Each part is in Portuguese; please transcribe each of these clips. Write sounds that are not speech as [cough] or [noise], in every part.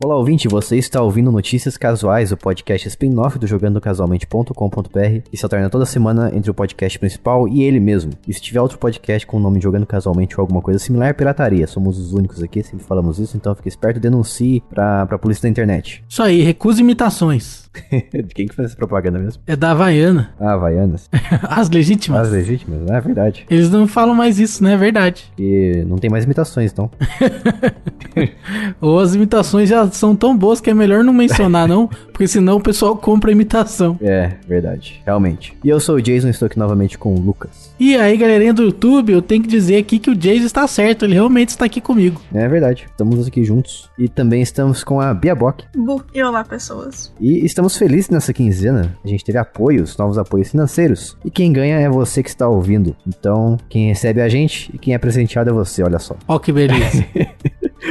Olá, ouvinte, você está ouvindo Notícias Casuais, o podcast spin-off do jogandocasualmente.com.br e se alterna toda semana entre o podcast principal e ele mesmo. E se tiver outro podcast com o nome Jogando Casualmente ou alguma coisa similar, pirataria. Somos os únicos aqui, sempre falamos isso, então fique esperto e denuncie pra, pra polícia da internet. Isso aí, recusa imitações. [laughs] De quem que faz essa propaganda mesmo? É da Havaiana. Ah, Havaianas. [laughs] As legítimas. As legítimas? É verdade. Eles não falam mais isso, né? É verdade. E não tem mais imitações, então. [laughs] Ou as imitações já são tão boas que é melhor não mencionar, não, porque senão o pessoal compra imitação. É, verdade. Realmente. E eu sou o Jason, estou aqui novamente com o Lucas. E aí, galerinha do YouTube, eu tenho que dizer aqui que o Jason está certo, ele realmente está aqui comigo. É verdade. Estamos aqui juntos. E também estamos com a Bia Bock. Bu. E olá, pessoas. E estamos felizes nessa quinzena. A gente teve apoios, novos apoios financeiros. E quem ganha é você que está ouvindo. Então, quem recebe é a gente e quem é presenteado é você, olha só. Ó que beleza. [laughs]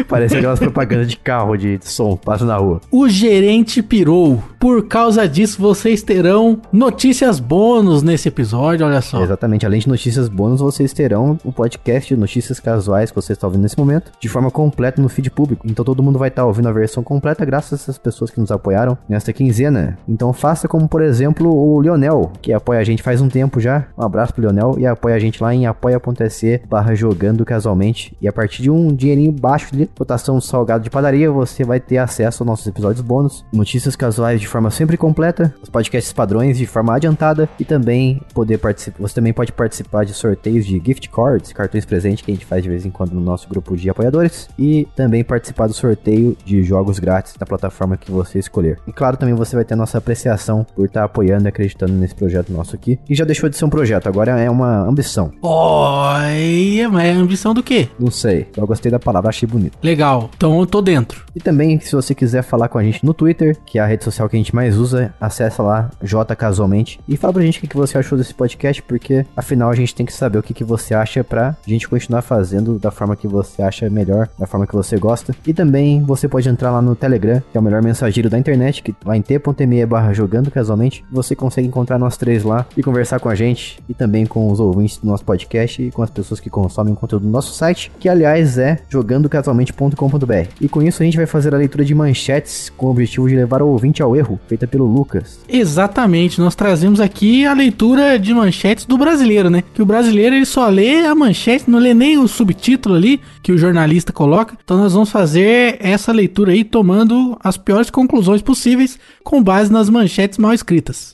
Parece aquelas propagandas de carro, de som, passa na rua. o gerente pirou. Por causa disso, vocês terão notícias bônus nesse episódio, olha só. Exatamente, além de notícias bônus, vocês terão o podcast de notícias casuais que você está ouvindo nesse momento, de forma completa no feed público. Então todo mundo vai estar ouvindo a versão completa graças a essas pessoas que nos apoiaram nesta quinzena. Então faça como, por exemplo, o Lionel, que apoia a gente faz um tempo já. Um abraço pro Lionel e apoia a gente lá em apoia.se barra jogando casualmente. E a partir de um dinheirinho baixo de cotação salgado de padaria, você vai ter acesso aos nossos episódios bônus, notícias casuais de forma sempre completa, os podcasts padrões de forma adiantada e também poder participar. Você também pode participar de sorteios de gift cards, cartões presentes que a gente faz de vez em quando no nosso grupo de apoiadores e também participar do sorteio de jogos grátis na plataforma que você escolher. E claro, também você vai ter a nossa apreciação por estar apoiando e acreditando nesse projeto nosso aqui. E já deixou de ser um projeto, agora é uma ambição. Olha, mas é ambição do quê? Não sei, eu gostei da palavra, achei bonito. Legal, então eu tô dentro. E também, se você quiser falar com a gente no Twitter, que é a rede social que a gente mais usa, acessa lá, J Casualmente, e fala pra gente o que que você achou desse podcast, porque afinal a gente tem que saber o que, que você acha pra gente continuar fazendo da forma que você acha melhor, da forma que você gosta. E também você pode entrar lá no Telegram, que é o melhor mensageiro da internet, que lá em t.me barra jogando casualmente, você consegue encontrar nós três lá e conversar com a gente, e também com os ouvintes do nosso podcast e com as pessoas que consomem o conteúdo do nosso site, que aliás é jogandocasualmente.com.br. E com isso a gente vai fazer a leitura de manchetes com o objetivo de levar o ouvinte ao erro, feita pelo Lucas. Exatamente, nós trazemos aqui a leitura de manchetes do brasileiro, né? Que o brasileiro ele só lê a manchete, não lê nem o subtítulo ali que o jornalista coloca. Então nós vamos fazer essa leitura aí tomando as piores conclusões possíveis com base nas manchetes mal escritas.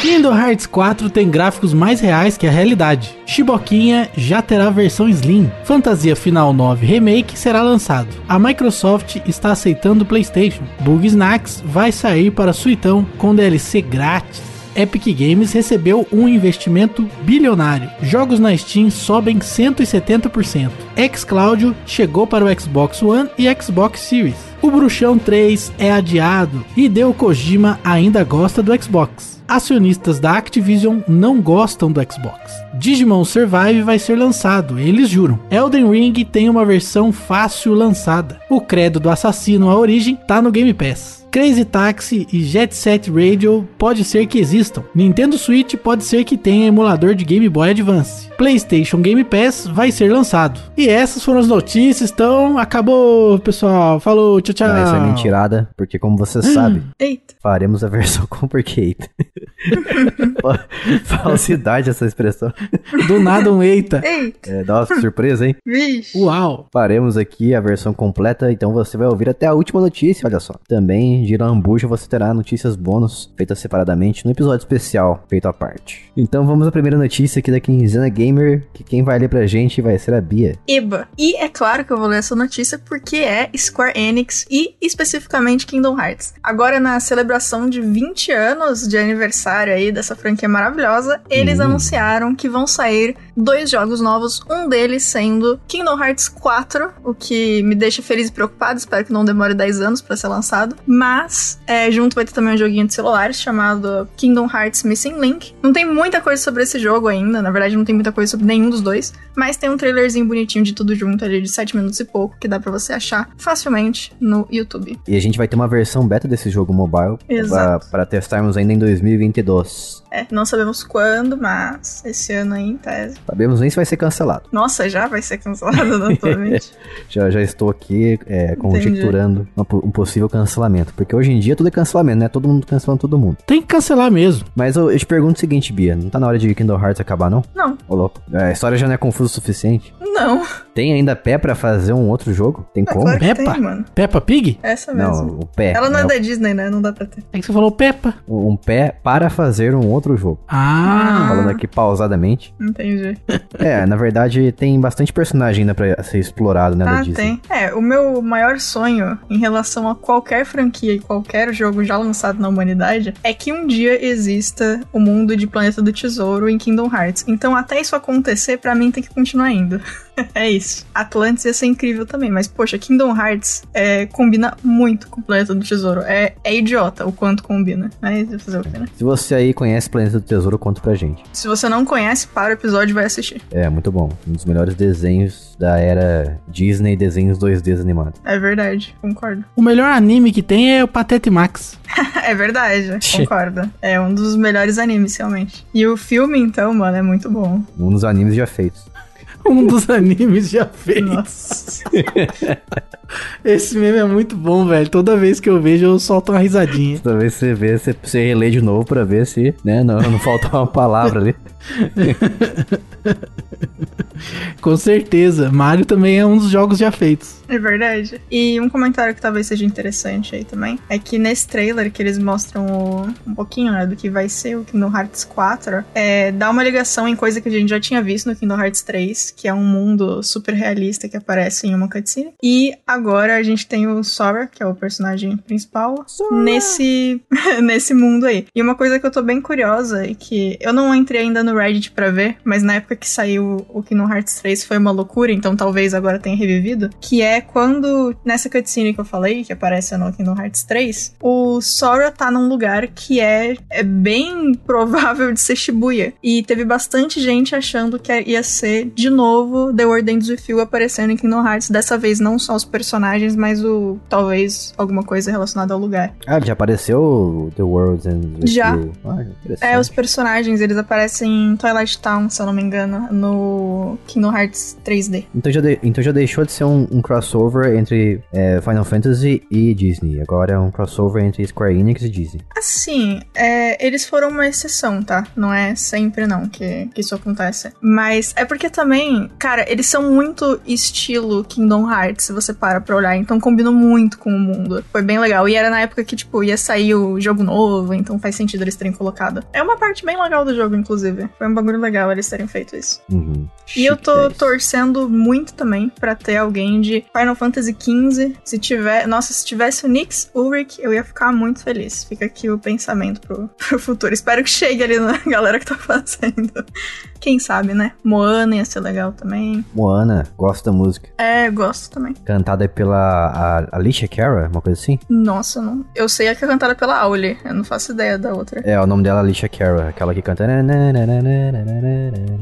Kingdom Hearts 4 tem gráficos mais reais que a realidade. Shiboquinha já terá versão Slim. Fantasia Final 9 Remake será lançado. A Microsoft está aceitando o PlayStation. Bug Snacks vai sair para Suitão com DLC grátis. Epic Games recebeu um investimento bilionário. Jogos na Steam sobem 170%. xCloud chegou para o Xbox One e Xbox Series. O Bruxão 3 é adiado. Hideo Kojima ainda gosta do Xbox. Acionistas da Activision não gostam do Xbox. Digimon Survive vai ser lançado, eles juram. Elden Ring tem uma versão fácil lançada. O credo do assassino, a origem, tá no Game Pass. Crazy Taxi e Jet Set Radio pode ser que existam. Nintendo Switch pode ser que tenha emulador de Game Boy Advance. PlayStation Game Pass vai ser lançado. E essas foram as notícias, então acabou, pessoal. Falou, tchau, tchau. Ah, isso é mentirada, porque como você sabe, Eita. faremos a versão [laughs] Complicated. [laughs] Falsidade essa expressão. Do nada um eita. Eita. É, dá uma surpresa, hein? Vixe. Uau. Faremos aqui a versão completa, então você vai ouvir até a última notícia, olha só. Também, de lambuja, você terá notícias bônus feitas separadamente no episódio especial, feito à parte. Então vamos à primeira notícia aqui da Quinzena Gamer, que quem vai ler pra gente vai ser a Bia. Eba. E é claro que eu vou ler essa notícia porque é Square Enix e especificamente Kingdom Hearts. Agora, na celebração de 20 anos de aniversário aí dessa franquia maravilhosa, eles anunciaram que vão sair dois jogos novos, um deles sendo Kingdom Hearts 4, o que me deixa feliz e preocupado, espero que não demore 10 anos pra ser lançado. Mas, é, junto vai ter também um joguinho de celulares chamado Kingdom Hearts Missing Link. Não tem muita coisa sobre esse jogo ainda, na verdade não tem muita coisa sobre nenhum dos dois, mas tem um trailerzinho bonitinho de tudo junto ali de 7 minutos e pouco, que dá pra você achar facilmente no YouTube. E a gente vai ter uma versão beta desse jogo mobile pra testarmos ainda em 2022. É, não sabemos quando, mas esse ano aí, em tese. Sabemos nem se vai ser cancelado. Nossa, já vai ser cancelado [laughs] atualmente. [laughs] Já, já estou aqui é, conjecturando um possível cancelamento. Porque hoje em dia tudo é cancelamento, né? Todo mundo cancelando todo mundo. Tem que cancelar mesmo. Mas eu, eu te pergunto o seguinte, Bia. Não tá na hora de Kingdom Hearts acabar, não? não, Ô, louco. É, A história já não é confusa o suficiente. não. Tem ainda pé pra fazer um outro jogo? Tem É como? claro Peppa? tem, mano. Peppa Pig? Essa Não, mesmo. o pé. Ela não é né? da Disney, né? Não dá pra ter. É que você falou Peppa. Um pé para fazer um outro jogo. Ah, Falando aqui pausadamente. Entendi. É, na verdade, tem bastante personagem ainda pra ser explorado, né, da Ah, Disney. tem. É, o meu maior sonho em relação a qualquer franquia e qualquer jogo já lançado na humanidade é que um dia exista o mundo de Planeta do Tesouro em Kingdom Hearts. Então, até isso acontecer, pra mim tem que continuar indo. [laughs] [laughs] é isso. Atlantis ia ser incrível também, mas poxa, Kingdom Hearts é, combina muito com Planeta do Tesouro. É, é idiota o quanto combina. Mas vou fazer o quê, né? Se você aí conhece Planeta do Tesouro, conta pra gente. Se você não conhece, para o episódio e vai assistir. É, muito bom. Um dos melhores desenhos da era Disney, desenhos 2D animados. É verdade, concordo. o melhor anime que tem é o Patete Max. [laughs] É verdade, [laughs] concordo. É um dos melhores animes, realmente. E o filme, então, mano, é muito bom. Um dos animes já feitos. [laughs] Um dos animes já feitos. Nossa. Esse meme é muito bom, velho. Toda vez que eu vejo, eu solto uma risadinha. Toda vez que você vê, você, você relê de novo pra ver se, né, não, não falta uma palavra ali. [laughs] [laughs] Com certeza. Mario também é um dos jogos já feitos. É verdade. E um comentário que talvez seja interessante aí também é que nesse trailer que eles mostram o- um pouquinho né, do que vai ser o Kingdom Hearts 4, é, dá uma ligação em coisa que a gente já tinha visto no Kingdom Hearts 3, que é um mundo super realista que aparece em uma cutscene. E agora a gente tem o Sora, que é o personagem principal, nesse, [laughs] nesse mundo aí. E uma coisa que eu tô bem curiosa e que eu não entrei ainda no Reddit pra ver, mas na época que saiu o Kingdom Hearts 3 foi uma loucura, então talvez agora tenha revivido, que é quando, nessa cutscene que eu falei, que aparece no Kingdom Hearts 3, o Sora tá num lugar que é, é bem [laughs] provável de ser Shibuya. E teve bastante gente achando que ia ser, de novo, The World Ends With You aparecendo em Kingdom Hearts, dessa vez não só os personagens, mas o, talvez, alguma coisa relacionada ao lugar. Ah, já apareceu The World and With Já. Ah. É, os personagens, eles aparecem em Twilight Town, se eu não me engano, no Kingdom Hearts 3D. Então já, de- então já deixou de ser um, um crossover entre é, Final Fantasy e Disney. Agora é um crossover entre Square Enix e Disney. Assim, é, eles foram uma exceção, tá? Não é sempre não que, que isso acontece. Mas é porque também, cara, eles são muito estilo Kingdom Hearts, se você para pra olhar. Então combinam muito com o mundo. Foi bem legal. E era na época que, tipo, ia sair o jogo novo, então faz sentido eles terem colocado. É uma parte bem legal do jogo, inclusive. Foi um bagulho legal eles terem feito isso. Uhum. E eu tô torcendo muito também pra ter alguém de Final Fantasy XV. Se tiver. Nossa, se tivesse o Nix Ulrich, eu ia ficar muito feliz. Fica aqui o pensamento pro, [laughs] pro futuro. Espero que chegue ali na galera que tá fazendo. Quem sabe, né? Moana ia ser legal também. Moana, gosto da música. É, gosto também. Cantada pela a Alicia Cara, uma coisa assim? Nossa, não. Eu sei a que é cantada pela Auli. Eu não faço ideia da outra. É, o nome dela é Alicia Cara, aquela que canta.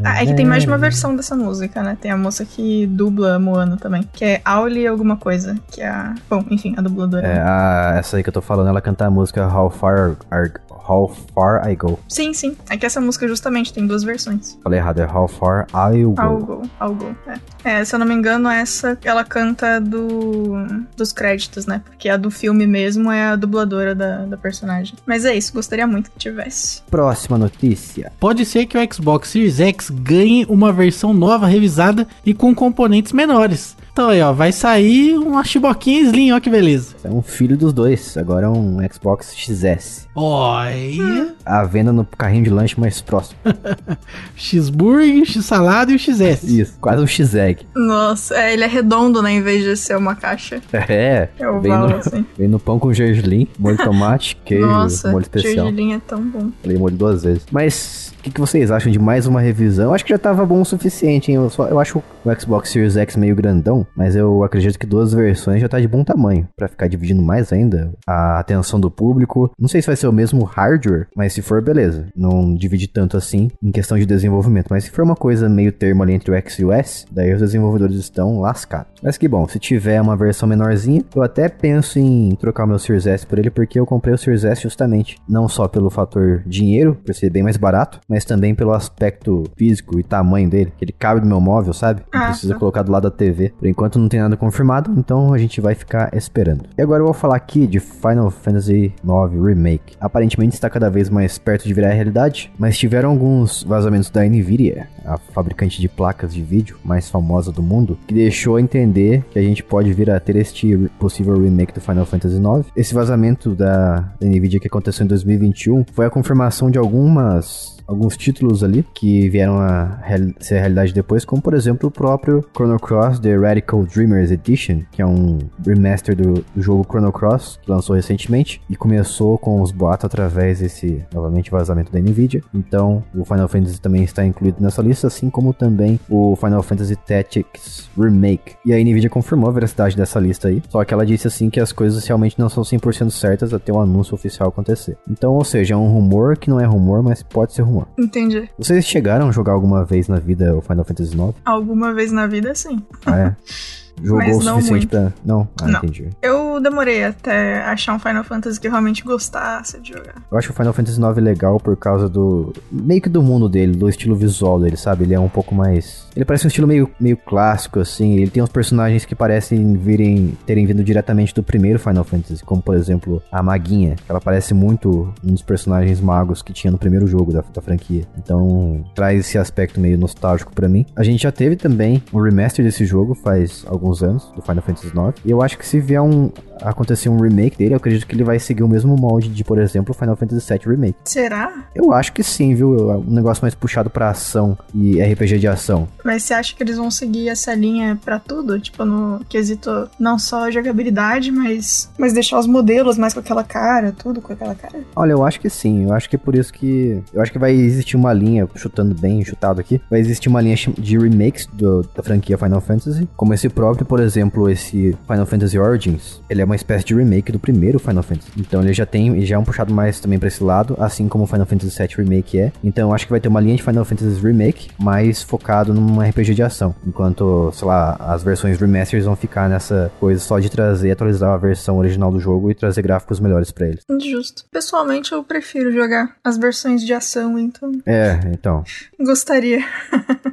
Ah, é que tem mais de uma versão dessa música, né? Tem a moça que dubla Moana também. Que é Auli alguma coisa. Que é a. Bom, enfim, a dubladora. É, a, essa aí que eu tô falando, ela canta a música How Far, Are- How Far I Go. Sim, sim. É que essa música justamente tem duas versões. Falei errado, é How Far I'll Go. I'll go, I'll go. É. É, se eu não me engano, essa ela canta do dos créditos, né? Porque a do filme mesmo é a dubladora da, da personagem. Mas é isso, gostaria muito que tivesse. Próxima notícia. Pode ser que o Xbox Series X ganhe uma versão nova, revisada e com componentes menores. Então aí, ó, vai sair uma chiboquinha Slim, ó que beleza. É um filho dos dois, agora é um Xbox XS. Olha, A venda no carrinho de lanche mais próximo. [laughs] X-Burger, X-Salada e o XS. Isso, quase um X-Egg. Nossa, é, ele é redondo, né? Em vez de ser uma caixa. É, É vem oval, no, assim. [laughs] vem no pão com gergelim, molho de tomate, queijo, [laughs] Nossa, molho especial. gergelim é tão bom. Falei molho duas vezes. Mas o que, que vocês acham de mais uma revisão? Eu acho que já tava bom o suficiente, hein? Eu, só, eu acho o Xbox Series X meio grandão, mas eu acredito que duas versões já tá de bom tamanho. Pra ficar dividindo mais ainda a atenção do público. Não sei se vai ser o mesmo hardware, mas se for, beleza. Não divide tanto assim em questão de desenvolvimento. Mas se for uma coisa meio termo ali entre o X e o S, daí os desenvolvedores estão lascados. Mas que bom, se tiver uma versão menorzinha, eu até penso em trocar o meu Series S por ele, porque eu comprei o Series S justamente não só pelo fator dinheiro, por ser bem mais barato, mas também pelo aspecto físico e tamanho dele, que ele cabe no meu móvel, sabe? Não Ah, precisa tá. colocar do lado da TV. Por enquanto não tem nada confirmado, então a gente vai ficar esperando. E agora eu vou falar aqui de Final Fantasy IX Remake. Aparentemente está cada vez mais perto de virar realidade, mas tiveram alguns vazamentos da Nvidia, a fabricante de placas de vídeo mais famosa do mundo, que deixou a entender que a gente pode vir a ter este possível remake do Final Fantasy IX. Esse vazamento da, Nvidia que aconteceu em 2021 foi a confirmação de algumas alguns títulos ali que vieram a ser realidade depois, como por exemplo o próprio Chrono Cross The Radical Dreamers Edition, que é um remaster do, do jogo Chrono Cross, que lançou recentemente e começou com os boatos através desse, novamente, vazamento da Nvidia. Então, o Final Fantasy também está incluído nessa lista, assim como também o Final Fantasy Tactics Remake. E a Nvidia confirmou a veracidade dessa lista aí, só que ela disse assim que as coisas realmente não são 100% certas até o anúncio oficial acontecer. Então, ou seja, é um rumor que não é rumor, mas pode ser rumor. Entendi. Vocês chegaram a jogar alguma vez na vida o Final Fantasy IX? Alguma vez na vida, sim. Ah, é? [laughs] Jogou o suficiente muito. pra. Não? Ah, Não. entendi. Eu demorei até achar um Final Fantasy que eu realmente gostasse de jogar. Eu acho o Final Fantasy IX legal por causa do. meio que do mundo dele, do estilo visual dele, sabe? Ele é um pouco mais. Ele parece um estilo meio, meio clássico, assim. Ele tem uns personagens que parecem virem. terem vindo diretamente do primeiro Final Fantasy, como por exemplo a Maguinha, que ela parece muito um dos personagens magos que tinha no primeiro jogo da, da franquia. Então traz esse aspecto meio nostálgico pra mim. A gente já teve também um remaster desse jogo faz alguns anos, do Final Fantasy IX. E eu acho que se vier um. acontecer um remake dele, eu acredito que ele vai seguir o mesmo molde de, por exemplo, Final Fantasy VII Remake. Será? Eu acho que sim, viu? Um negócio mais puxado pra ação e RPG de ação. Mas você acha que eles vão seguir essa linha pra tudo? Tipo, no quesito não só jogabilidade, mas, mas deixar os modelos mais com aquela cara, tudo com aquela cara? Olha, eu acho que sim. Eu acho que é por isso que. Eu acho que vai existir uma linha, chutando bem, chutado aqui, vai existir uma linha de remakes do- da franquia Final Fantasy. Como esse próprio, por exemplo, esse Final Fantasy Origins. Ele é uma espécie de remake do primeiro Final Fantasy. Então ele já tem. Ele já é um puxado mais também pra esse lado, assim como o Final Fantasy VII Remake é. Então eu acho que vai ter uma linha de Final Fantasy Remake, mais focado num RPG de ação. Enquanto, sei lá, as versões remasters vão ficar nessa coisa só de trazer, atualizar a versão original do jogo e trazer gráficos melhores pra eles. Justo. Pessoalmente, eu prefiro jogar as versões de ação, então É, então. gostaria.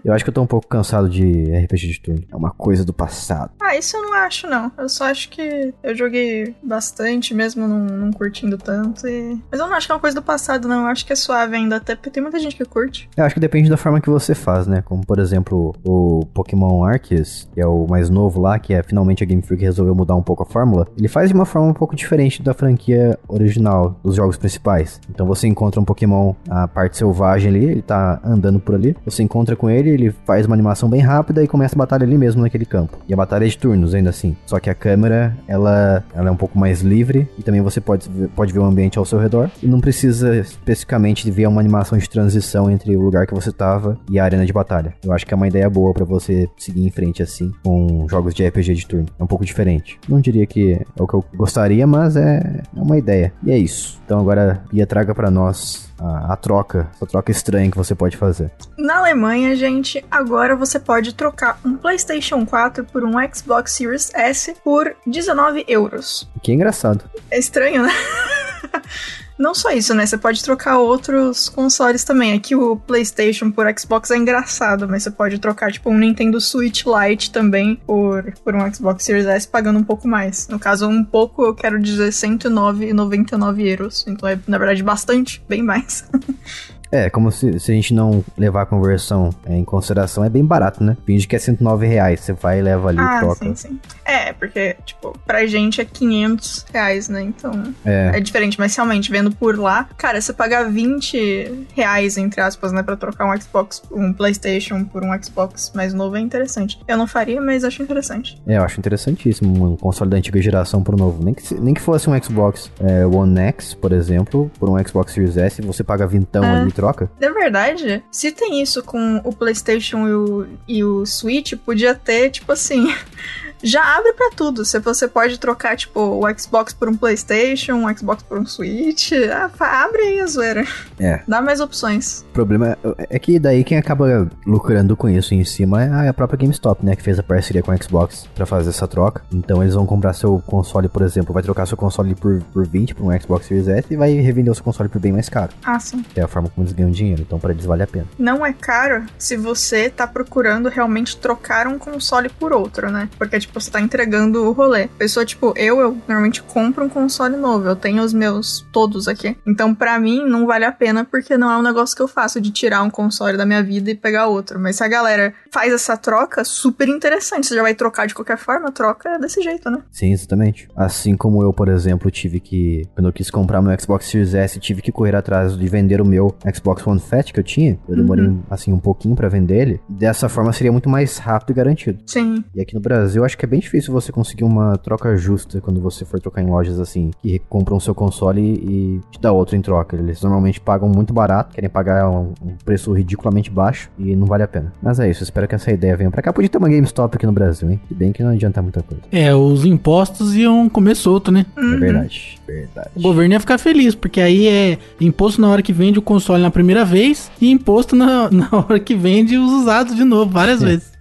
Eu acho que eu tô um pouco cansado de RPG de turno. É uma coisa do passado. Ah, isso eu não acho, não. Eu só acho que eu joguei bastante, mesmo não, não curtindo tanto. e- Mas eu não acho que é uma coisa do passado, não. Eu acho que é suave ainda, até porque tem muita gente que curte. Eu acho que depende da forma que você faz, né? Como, por exemplo, o Pokémon Arceus, que é o mais novo lá, que é finalmente a Game Freak resolveu mudar um pouco a fórmula. Ele faz de uma forma um pouco diferente da franquia original, dos jogos principais. Então você encontra um Pokémon, a parte selvagem ali, ele tá andando por ali. Você encontra com ele, ele faz uma animação bem rápida e começa a batalha ali mesmo naquele campo. E a batalha é de turnos, ainda assim. Só que a câmera, ela, ela é um pouco mais livre e também você pode, pode ver o ambiente ao seu redor. E não precisa especificamente ver uma animação de transição entre o lugar que você tava e a arena de batalha. Eu acho que é uma ideia boa pra você seguir em frente assim com jogos de RPG de turno. É um pouco diferente. Não diria que é o que eu gostaria, mas é, é uma ideia. E é isso. Então agora, Bia, traga pra nós a, a troca, essa troca estranha que você pode fazer. Na Alemanha, gente, agora você pode trocar um PlayStation 4 por um Xbox Series S por 19 euros. Que é engraçado. É estranho, né? [laughs] Não só isso, né? Você pode trocar outros consoles também. Aqui o PlayStation por Xbox é engraçado, mas você pode trocar, tipo, um Nintendo Switch Lite também por, por um Xbox Series S pagando um pouco mais. No caso, um pouco, eu quero dizer 109,99 euros. Então é, na verdade, bastante, bem mais. [laughs] É, como se, se a gente não levar a conversão é, em consideração, é bem barato, né? Finge que é 109 reais. Você vai e leva ali e ah, troca. sim, sim. É, porque, tipo, pra gente é 500 reais, né? Então É. é diferente. Mas realmente, vendo por lá, cara, você pagar 20 reais, entre aspas, né, pra trocar um Xbox, um PlayStation por um Xbox mais novo é interessante. Eu não faria, mas acho interessante. É, eu acho interessantíssimo um console da antiga geração pro novo. Nem que, nem que fosse um Xbox é, One X, por exemplo, por um Xbox Series S, você paga vintão É. ali e troca. Na verdade, se tem isso com o PlayStation e o, e o Switch, podia ter, tipo assim. [laughs] já abre pra tudo. Se você pode trocar, tipo, o Xbox por um PlayStation, um Xbox por um Switch, ah, abre aí a zoeira. É. Dá mais opções. O problema é- é que daí quem acaba lucrando com isso em cima é a própria GameStop, né? Que fez a parceria com a Xbox pra fazer essa troca. Então eles vão comprar seu console, por exemplo, vai trocar seu console por, por 20 por um Xbox Series S e vai revender o seu console por bem mais caro. Ah, sim. É a forma como eles ganham dinheiro. Então pra eles vale a pena. Não é caro se você tá procurando realmente trocar um console por outro, né? Porque, tipo, você tá entregando o rolê. Pessoa, tipo, eu, eu normalmente compro um console novo. Eu tenho os meus todos aqui. Então, pra mim, não vale a pena porque não é um negócio que eu faço de tirar um console da minha vida e pegar outro. Mas se a galera faz essa troca, super interessante. Você já vai trocar de qualquer forma, troca desse jeito, né? Sim, exatamente. Assim como eu, por exemplo, tive que. Quando eu quis comprar meu Xbox Series S, tive que correr atrás de vender o meu Xbox One Fat que eu tinha. Eu demorei, assim, um pouquinho pra vender ele. Dessa forma seria muito mais rápido e garantido. Sim. E aqui no Brasil, acho que é bem difícil você conseguir uma troca justa quando você for trocar em lojas assim, que compram o seu console e te dá outro em troca. Eles normalmente pagam muito barato, querem pagar um, um preço ridiculamente baixo e não vale a pena. Mas é isso, espero que essa ideia venha pra cá. Podia ter uma GameStop aqui no Brasil, hein? Se bem que não adianta muita coisa. É, os impostos iam comer solto, né? É verdade, verdade. O governo ia ficar feliz, porque aí é imposto na hora que vende o console na primeira vez e imposto na, [laughs] na hora que vende os usados de novo, várias vezes.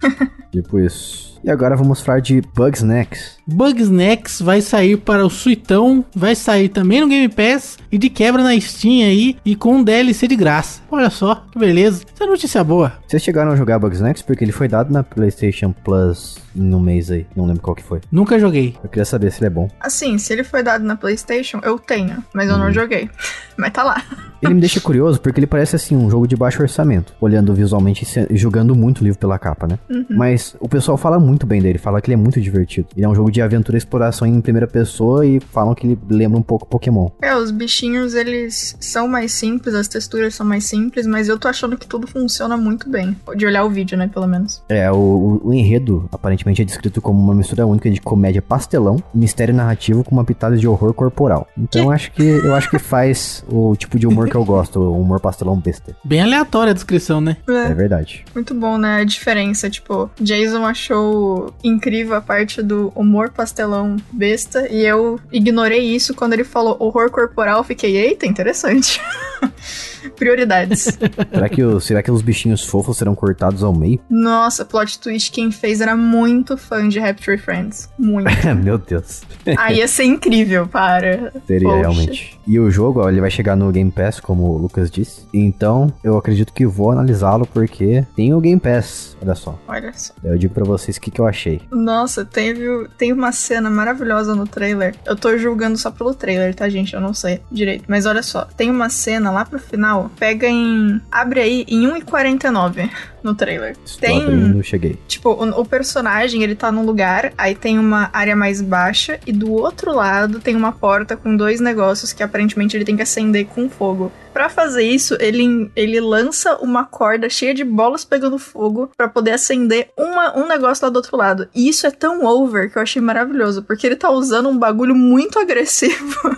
Tipo isso. E agora vamos falar de Bugsnax. Bugsnax vai sair para o Suitão, vai sair também no Game Pass e de quebra na Steam aí e com um DLC de graça. Olha só, que beleza. Essa é notícia boa. Vocês chegaram a jogar Bugsnax porque ele foi dado na PlayStation Plus em um mês aí. Não lembro qual que foi. Nunca joguei. Eu queria saber se ele é bom. Assim, se ele foi dado na PlayStation, eu tenho, mas eu não joguei. [laughs] Mas tá lá. Ele me deixa curioso porque ele parece assim um jogo de baixo orçamento, olhando visualmente e e jogando muito o livro pela capa, né? Mas o pessoal fala muito bem dele, fala que ele é muito divertido. Ele é um jogo de aventura e exploração em primeira pessoa e falam que ele lembra um pouco Pokémon. É, os bichinhos, eles são mais simples, as texturas são mais simples, mas eu tô achando que tudo funciona muito bem. De olhar o vídeo, né, pelo menos. É, o, o- o enredo aparentemente é descrito como uma mistura única de comédia pastelão, mistério narrativo com uma pitada de horror corporal. Então eu acho que eu acho que faz o tipo de humor que eu gosto, o humor pastelão besta. Bem aleatória a descrição, né? É, É verdade. muito bom, né, a diferença, tipo, Jason achou incrível a parte do humor pastelão besta, e eu ignorei isso quando ele falou horror corporal, fiquei, eita, interessante. [laughs] [laughs] Prioridades. Será que, o- será que os bichinhos fofos serão cortados ao meio? Nossa, plot twist, quem fez era muito fã de Rapture Friends. Muito. [laughs] Meu Deus. Aí ia ser incrível, para. Seria Poxa. realmente. E o jogo, ó, ele vai chegar no Game Pass, como o Lucas disse. Então, eu acredito que vou analisá-lo porque tem o Game Pass. Olha só. Olha só. Eu digo pra vocês o que, que eu achei. Nossa, teve, tem uma cena maravilhosa no trailer. Eu tô julgando só pelo trailer, tá, gente? Eu não sei direito. Mas olha só, tem uma cena lá pro final. Pega em. Abre aí em 1,49 no trailer. Tem. abrindo, cheguei. Tipo, o, o personagem, ele tá num lugar, aí tem uma área mais baixa, e do outro lado tem uma porta com dois negócios que aparentemente ele tem que acender com fogo. Pra fazer isso, ele, ele lança uma corda cheia de bolas pegando fogo pra poder acender uma, um negócio lá do outro lado. E isso é tão over que eu achei maravilhoso, porque ele tá usando um bagulho muito [laughs] agressivo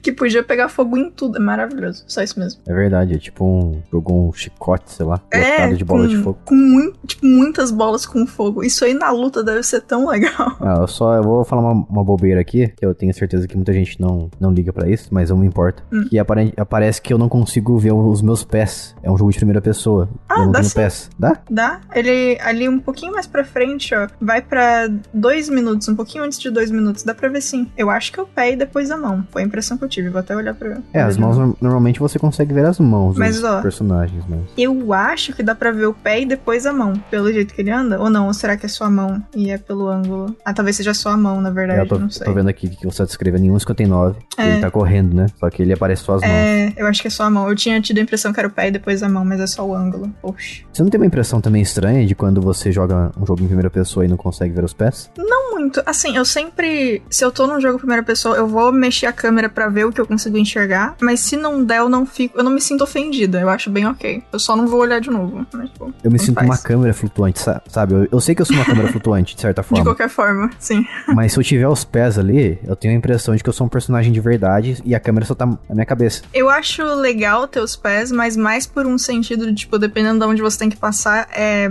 que podia pegar fogo em tudo. É maravilhoso, só isso mesmo. É verdade, é tipo um. Jogou um chicote, sei lá, É, de bola com, de fogo. com tipo, muitas bolas com fogo. Isso aí na luta deve ser tão [laughs] legal. Ah, eu só eu vou falar uma, uma bobeira aqui, que eu tenho certeza que muita gente não, não liga pra isso, mas não me importa. Hum. Que apare- aparece que eu não consigo ver os meus pés. É um jogo de primeira pessoa. Ah, eu não dá tenho sim. pés. Dá? Dá? Ele ali um pouquinho mais pra frente, ó. Vai pra dois minutos, um pouquinho antes de dois minutos. Dá pra ver sim. Eu acho que é o pé e depois a mão. Foi a impressão que eu tive. Vou até olhar pra. É, as mãos norm- normalmente você consegue ver as mãos Mas, dos ó, personagens, mas. Eu acho que dá pra ver o pé e depois a mão. Pelo jeito que ele anda. Ou não? Ou será que é só a mão e é pelo ângulo? Ah, talvez seja só a mão, na verdade. eu tô, não sei. tô vendo aqui que você descrevendo em 1,59. É. Ele tá correndo, né? Só que ele aparece só as mãos. É, eu acho que é só a mão. Eu tinha tido a impressão que era o pé e depois a mão, mas é só o ângulo. Poxa. Você não tem uma impressão também estranha de quando você joga um jogo em primeira pessoa e não consegue ver os pés? Não muito. Assim, eu sempre. Se eu tô num jogo primeira pessoa, eu vou mexer a câmera pra ver o que eu consigo enxergar. Mas se não der, eu não fico. Eu não me sinto ofendida. Eu acho bem ok. Eu só não vou olhar de novo. Mas, tipo, Eu me sinto faz. uma câmera flutuante, sa- sabe? Eu, eu sei que eu sou uma câmera flutuante, de certa [laughs] De forma. qualquer forma, sim. Mas se eu tiver os pés ali, eu tenho a impressão de que eu sou um personagem de verdade e a câmera só tá na minha cabeça. Eu acho legal ter os pés, mas mais por um sentido de, tipo, dependendo de onde você tem que passar, é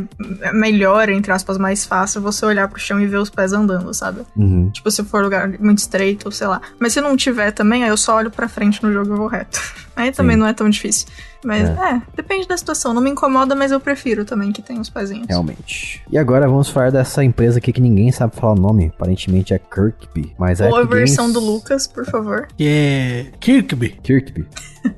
melhor, entre aspas, mais fácil você olhar pro chão e ver os pés andando. Andando, sabe? Uhum. Tipo, se for lugar muito estreito, sei lá. Mas se não tiver também, aí eu só olho pra frente no jogo e vou reto. [laughs] Aí também Sim. não é tão difícil. Mas É. é. depende da situação. Não me incomoda, mas eu prefiro também que tenha os pezinhos. Realmente. E agora vamos falar dessa empresa aqui que ninguém sabe falar o nome. Aparentemente é Kirkby. Mas a Ou a Epic versão Games- do Lucas, por favor. Que é Kirkby. Kirkby.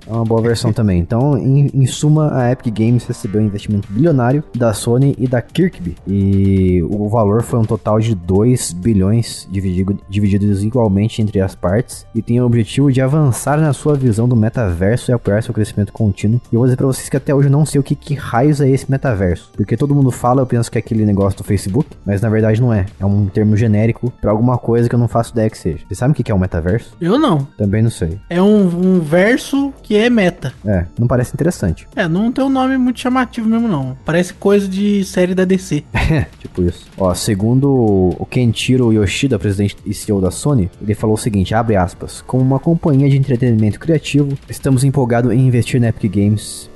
É uma boa versão também. Então, em, em suma, a Epic Games recebeu um investimento bilionário da Sony e da Kirkby. E o valor foi um total de 2 bilhões dividido- divididos igualmente entre as partes. E tem o objetivo de avançar na sua visão do metaverso e apoiar seu crescimento contínuo. E eu vou dizer pra vocês que até hoje eu não sei o que, que raios é esse metaverso. Porque todo mundo fala, eu penso que é aquele negócio do Facebook, mas na verdade não é. É um termo genérico pra alguma coisa que eu não faço ideia que seja. Vocês sabem o que que é um metaverso? Eu não. Também não sei. É um, um verso que é meta. É, não parece interessante. É, não tem um nome muito chamativo mesmo, não. Parece coisa de série da DC. [laughs] tipo isso. Ó, segundo o Kenshiro Yoshida, presidente e CEO da Sony, ele falou o seguinte, abre aspas, como uma companhia de entretenimento criativo, estamos empolgados em investir na Epic Games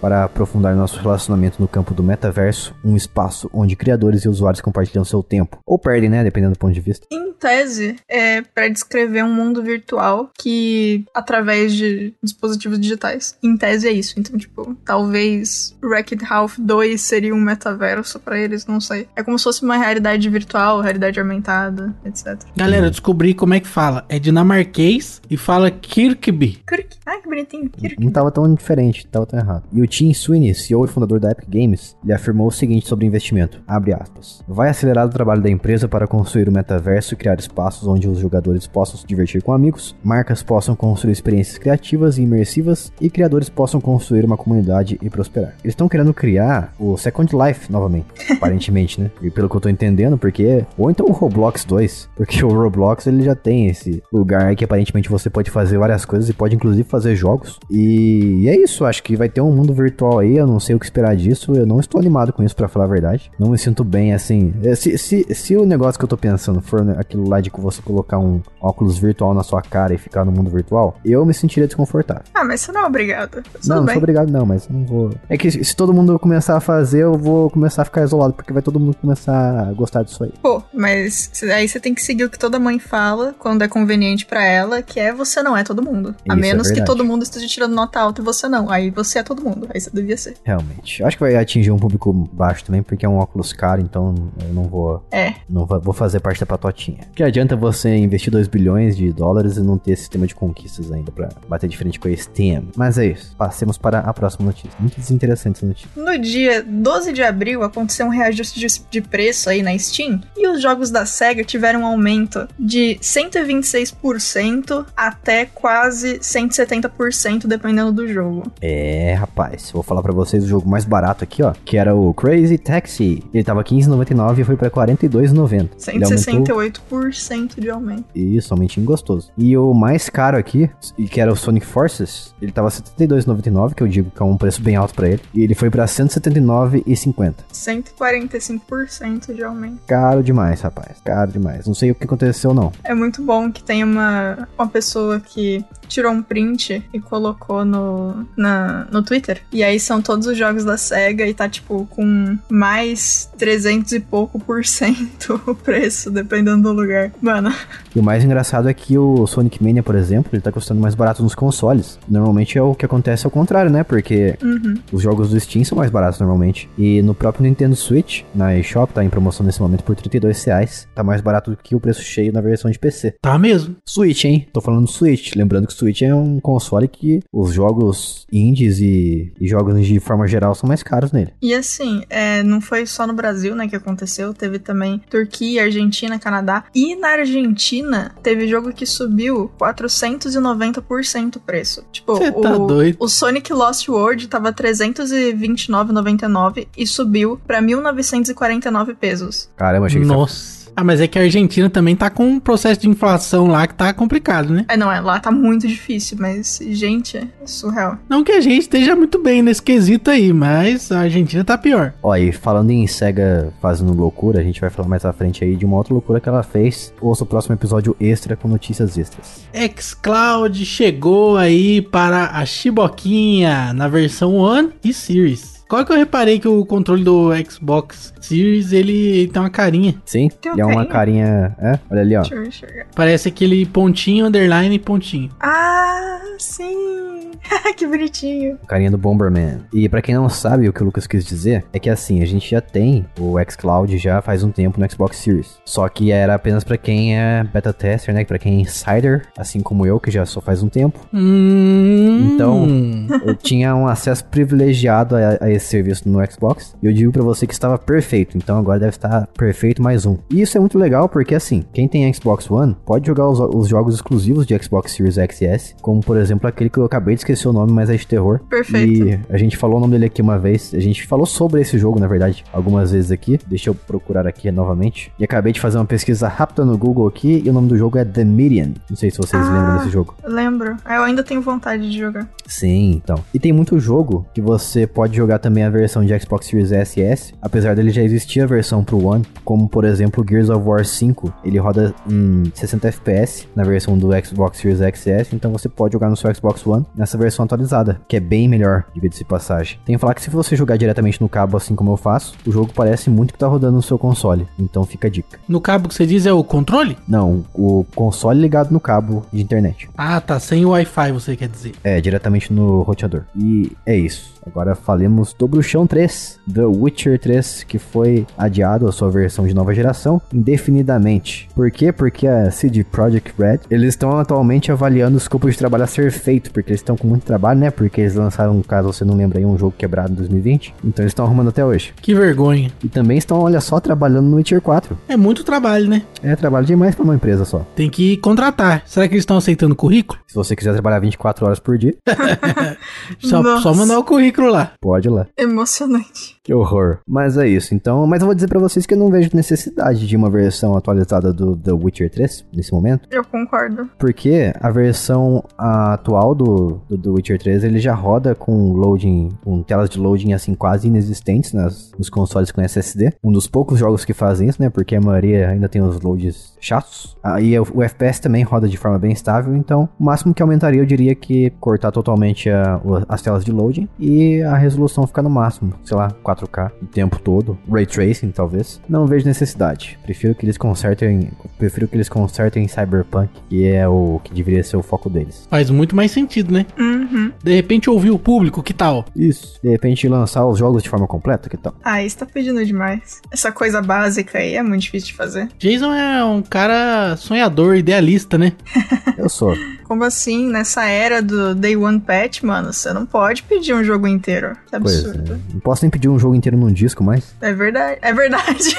para aprofundar nosso relacionamento no campo do metaverso, um espaço onde criadores e usuários compartilham seu tempo, ou perdem, né, dependendo do ponto de vista. Em tese, é para descrever um mundo virtual que, através de dispositivos digitais. Em tese é isso. Então, tipo, talvez Wreck-It Ralph 2 seria um metaverso pra eles, não sei. É como se fosse uma realidade virtual, realidade aumentada, etc. Galera, eu descobri como é que fala. É dinamarquês e fala Kirkby. Kirk. Ai, que bonitinho. Kirk. Não tava tão diferente, tava tão errado. E o Tim Sweeney, CEO e fundador da Epic Games, ele afirmou o seguinte sobre o investimento, abre aspas, vai acelerar o trabalho da empresa para construir o metaverso e criar espaços onde os jogadores possam se divertir com amigos, marcas possam construir experiências criativas e imersivas e criadores possam construir uma comunidade e prosperar. Eles estão querendo criar o Second Life novamente, [laughs] aparentemente, né? E pelo que eu tô entendendo, porque ou então o Roblox 2, porque o Roblox ele já tem esse lugar que aparentemente você pode fazer várias coisas e pode inclusive fazer jogos. E é isso, acho que vai ter um mundo virtual aí, eu não sei o que esperar disso, eu não estou animado com isso pra falar a verdade. Não me sinto bem assim. É, Se, se, se o negócio que eu tô pensando for né, aquilo lá de que você colocar um óculos virtual na sua cara e ficar no mundo virtual, eu me sentiria desconfortável. Ah, mas você não é obrigado. Não, não bem. sou obrigado não, mas eu não vou. É que se todo mundo começar a fazer, eu vou começar a ficar isolado, porque vai todo mundo começar a gostar disso aí. Pô, mas aí você tem que seguir o que toda mãe fala quando é conveniente pra ela, que é você não é todo mundo. A Isso, é menos que verdade. todo mundo esteja tirando nota alta e você não. Aí você é todo mundo. Aí você devia ser. Realmente. Eu acho que vai atingir um público baixo também, porque é um óculos caro, então eu não vou. É. Não vou, fazer parte da patotinha. Que adianta você investir 2 bilhões de dólares e não ter sistema de conquistas ainda pra bater de frente com a Steam. Mas é isso. Passemos para a próxima notícia. Muito desinteressante essa notícia. No dia 12 de abril aconteceu um reajuste de preço aí na Steam e os jogos da SEGA tiveram um aumento de 126% até quase 170% dependendo do jogo. É, rapaz. Vou falar pra vocês o jogo mais barato aqui, ó. Que era o Crazy Taxi. Ele tava 15,99 e foi pra 42,90. Ele aumentou 168% de aumento. Isso, aumentinho gostoso. E o mais caro aqui, e que era o Sonic Forces, ele tava 72,99, que eu digo que é um preço bem alto pra ele. E ele foi pra 179,50. 145% de aumento. Caro demais, rapaz. Caro demais. Não sei o que aconteceu, não. É muito bom que tem uma, uma pessoa que tirou um print e colocou no, na, no Twitter. E aí são todos os jogos da SEGA e tá, tipo, com mais 300 e pouco por cento o preço, dependendo do lugar. Mano, E o mais engraçado é que o Sonic Mania, por exemplo, ele tá custando mais barato nos consoles. Normalmente é o que acontece ao contrário, né? Porque uhum. os jogos do Steam são mais baratos normalmente. E no próprio Nintendo Switch, na eShop, tá em promoção nesse momento por 32 reais. Tá mais barato do que o preço cheio na versão de PC. Tá mesmo. Switch, hein? Tô falando do Switch. Lembrando que o Switch é um console que os jogos indies e, e jogos de forma geral são mais caros nele. E assim, é, não foi só no Brasil, né, que aconteceu. Teve também Turquia, Argentina, Canadá. E na Argentina, teve jogo que subiu 490% o preço. Tipo, Cê o, tá doido. o Sonic Lost World tava 329,99 e subiu pra 1.949 pesos. Caramba, achei que Nossa. Ah, mas é que a Argentina também tá com um processo de inflação lá que tá complicado, né? É, não, é, lá tá muito difícil, mas, gente, é surreal. Não que a gente esteja muito bem nesse quesito aí, mas a Argentina tá pior. Ó, e falando em SEGA fazendo loucura, a gente vai falar mais à frente aí de uma outra loucura que ela fez. Ouça o próximo episódio extra com notícias extras. xCloud chegou aí para a Chiboquinha na versão One e Series. Qual que eu reparei que o controle do Xbox Series, ele tem uma carinha. Sim, Tem e é uma carinha? É, olha ali, ó. Deixa eu enxergar. Parece aquele pontinho, underline e pontinho. Ah, sim! [laughs] que bonitinho. Carinha do Bomberman. E pra quem não sabe o que o Lucas quis dizer, é que assim, a gente já tem o xCloud já faz um tempo no Xbox Series. Só que era apenas pra quem é beta tester, né? Pra quem é insider, assim como eu, que já só faz um tempo. Hum. Então- Eu tinha um acesso privilegiado a, a esse serviço no Xbox. E eu digo pra você que estava perfeito. Então agora deve estar perfeito mais um. E isso é muito legal porque assim, quem tem Xbox One pode jogar os, os jogos exclusivos de Xbox Series X e S. Como por exemplo aquele que eu acabei de esquecer o nome, mas é de terror. Perfeito. E a gente falou o nome dele aqui uma vez. A gente falou sobre esse jogo, na verdade, algumas vezes aqui. Deixa eu procurar aqui novamente. E acabei de fazer uma pesquisa rápida no Google aqui. E o nome do jogo é The Median. Não sei se vocês Ah. lembram desse jogo. Lembro. Ah, Eu ainda tenho vontade de jogar. Sim, então. E tem muito jogo que você pode jogar também a versão de Xbox Series S e S, apesar dele já existir a versão pro One, como por exemplo Gears of War 5, ele roda em 60 FPS na versão do Xbox Series X e S, então você pode jogar no seu Xbox One nessa versão atualizada, que é bem melhor, diga-se de passagem. Tem que falar que se você jogar diretamente no cabo assim como eu faço, o jogo parece muito que tá rodando no seu console, então fica a dica. No cabo que você diz é o controle? Não, o console ligado no cabo de internet. Ah, tá. Sem o Wi-Fi, você quer dizer. É, diretamente no roteador. E é isso. Agora falemos do Bruxão 3, The Witcher 3, que foi adiado a sua versão de nova geração indefinidamente. Por quê? Porque a CD Projekt Red, eles estão atualmente avaliando o escopo de trabalho a ser feito, porque eles estão com muito trabalho, né? Porque eles lançaram, caso você não lembre aí, um jogo quebrado em 2020. Então eles estão arrumando até hoje. Que vergonha. E também estão, olha só, trabalhando no Witcher 4. É muito trabalho, né? É trabalho demais pra uma empresa só. Tem que contratar. Será que eles estão aceitando currículo? Se você quiser trabalhar 24 horas por dia, [laughs] Só, só mandar o currículo lá. pode ir lá. Emocionante. Que horror. Mas é isso. Então, mas eu vou dizer pra vocês que eu não vejo necessidade de uma versão atualizada do The Witcher 3 nesse momento, Eu concordo. porque a versão atual do, do The Witcher 3 ele já roda com loading, com telas de loading assim quase inexistentes nas, nos consoles com SSD. Um dos poucos jogos que fazem isso, né? Porque a maioria ainda tem os loads chatos. Aí o, o FPS também roda de forma bem estável, então o máximo que aumentaria eu diria que cortar totalmente a- as telas de loading e a resolução ficar no máximo, sei lá, 4K o tempo todo, ray tracing talvez. Não vejo necessidade. Prefiro que eles consertem, prefiro que eles consertem Cyberpunk, que é o que deveria ser o foco deles. Faz muito mais sentido, né? Uhum. De repente ouvir o público, que tal? Isso. De repente lançar os jogos de forma completa, que tal? Ah, isso tá pedindo demais. Essa coisa básica aí é muito difícil de fazer. Jason é um cara sonhador, idealista, né? Eu sou. Como assim, nessa era do Day One Patch, mano, você não pode pedir um jogo inteiro. Que Pois absurdo. é. Não posso nem pedir um jogo inteiro num disco mais. É, verdade. É verdade.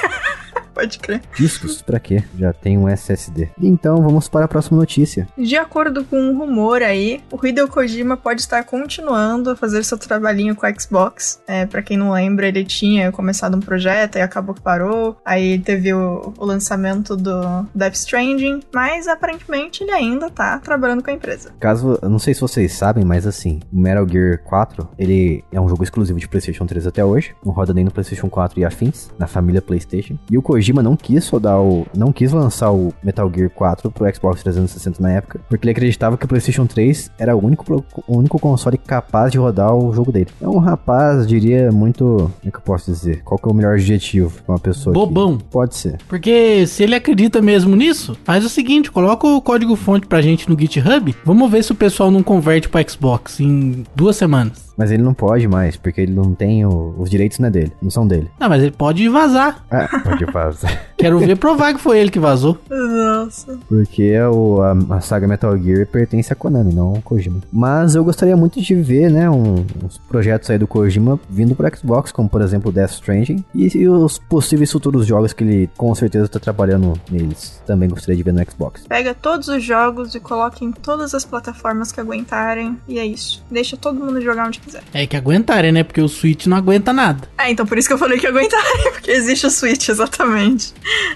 Pode crer. Discos? pra quê? Já tem um SSD. Então vamos para a próxima notícia. De acordo com um rumor aí, o Hideo Kojima pode estar continuando a fazer seu trabalhinho com o Xbox. É, para quem não lembra, ele tinha começado um projeto e acabou que parou. Aí teve o, o lançamento do Death Stranding, mas aparentemente ele ainda tá trabalhando com a empresa. Caso, eu não sei se vocês sabem, mas assim, o Metal Gear 4, ele é um jogo exclusivo de PlayStation 3 até hoje, não roda nem no PlayStation 4 e afins, na família PlayStation. E o Kojima não quis rodar o, não quis lançar o Metal Gear 4 pro Xbox 360 na época, porque ele acreditava que o PlayStation 3 era o único, o único console capaz de rodar o jogo dele. É um rapaz, diria, muito, como é que eu posso dizer? Qual que é o melhor adjetivo pra uma pessoa? que- Bobão. Pode ser. Porque se ele acredita mesmo nisso, faz o seguinte, coloca o código fonte pra gente no GitHub. Vamos ver se o pessoal não converte pro Xbox em duas semanas. Mas ele não pode mais, porque ele não tem o- os direitos não é dele, não são dele. Não, mas ele pode vazar. Ah, pode fazer. [laughs] Quero ver provar que foi ele que vazou. Nossa. Porque o, a, a saga Metal Gear pertence a Konami, não ao Kojima. Mas eu gostaria muito de ver, né, um- uns projetos aí do Kojima vindo pro Xbox, como por exemplo Death Stranding, e, e os possíveis futuros jogos que ele com certeza tá trabalhando neles. Também gostaria de ver no Xbox. Pega todos os jogos e coloca em todas as plataformas que aguentarem. E é isso. Deixa todo mundo jogar onde quiser. É que aguentarem, né? Porque o Switch não aguenta nada. É, então por isso que eu falei que aguentarem, [laughs] porque existe o Switch, exatamente.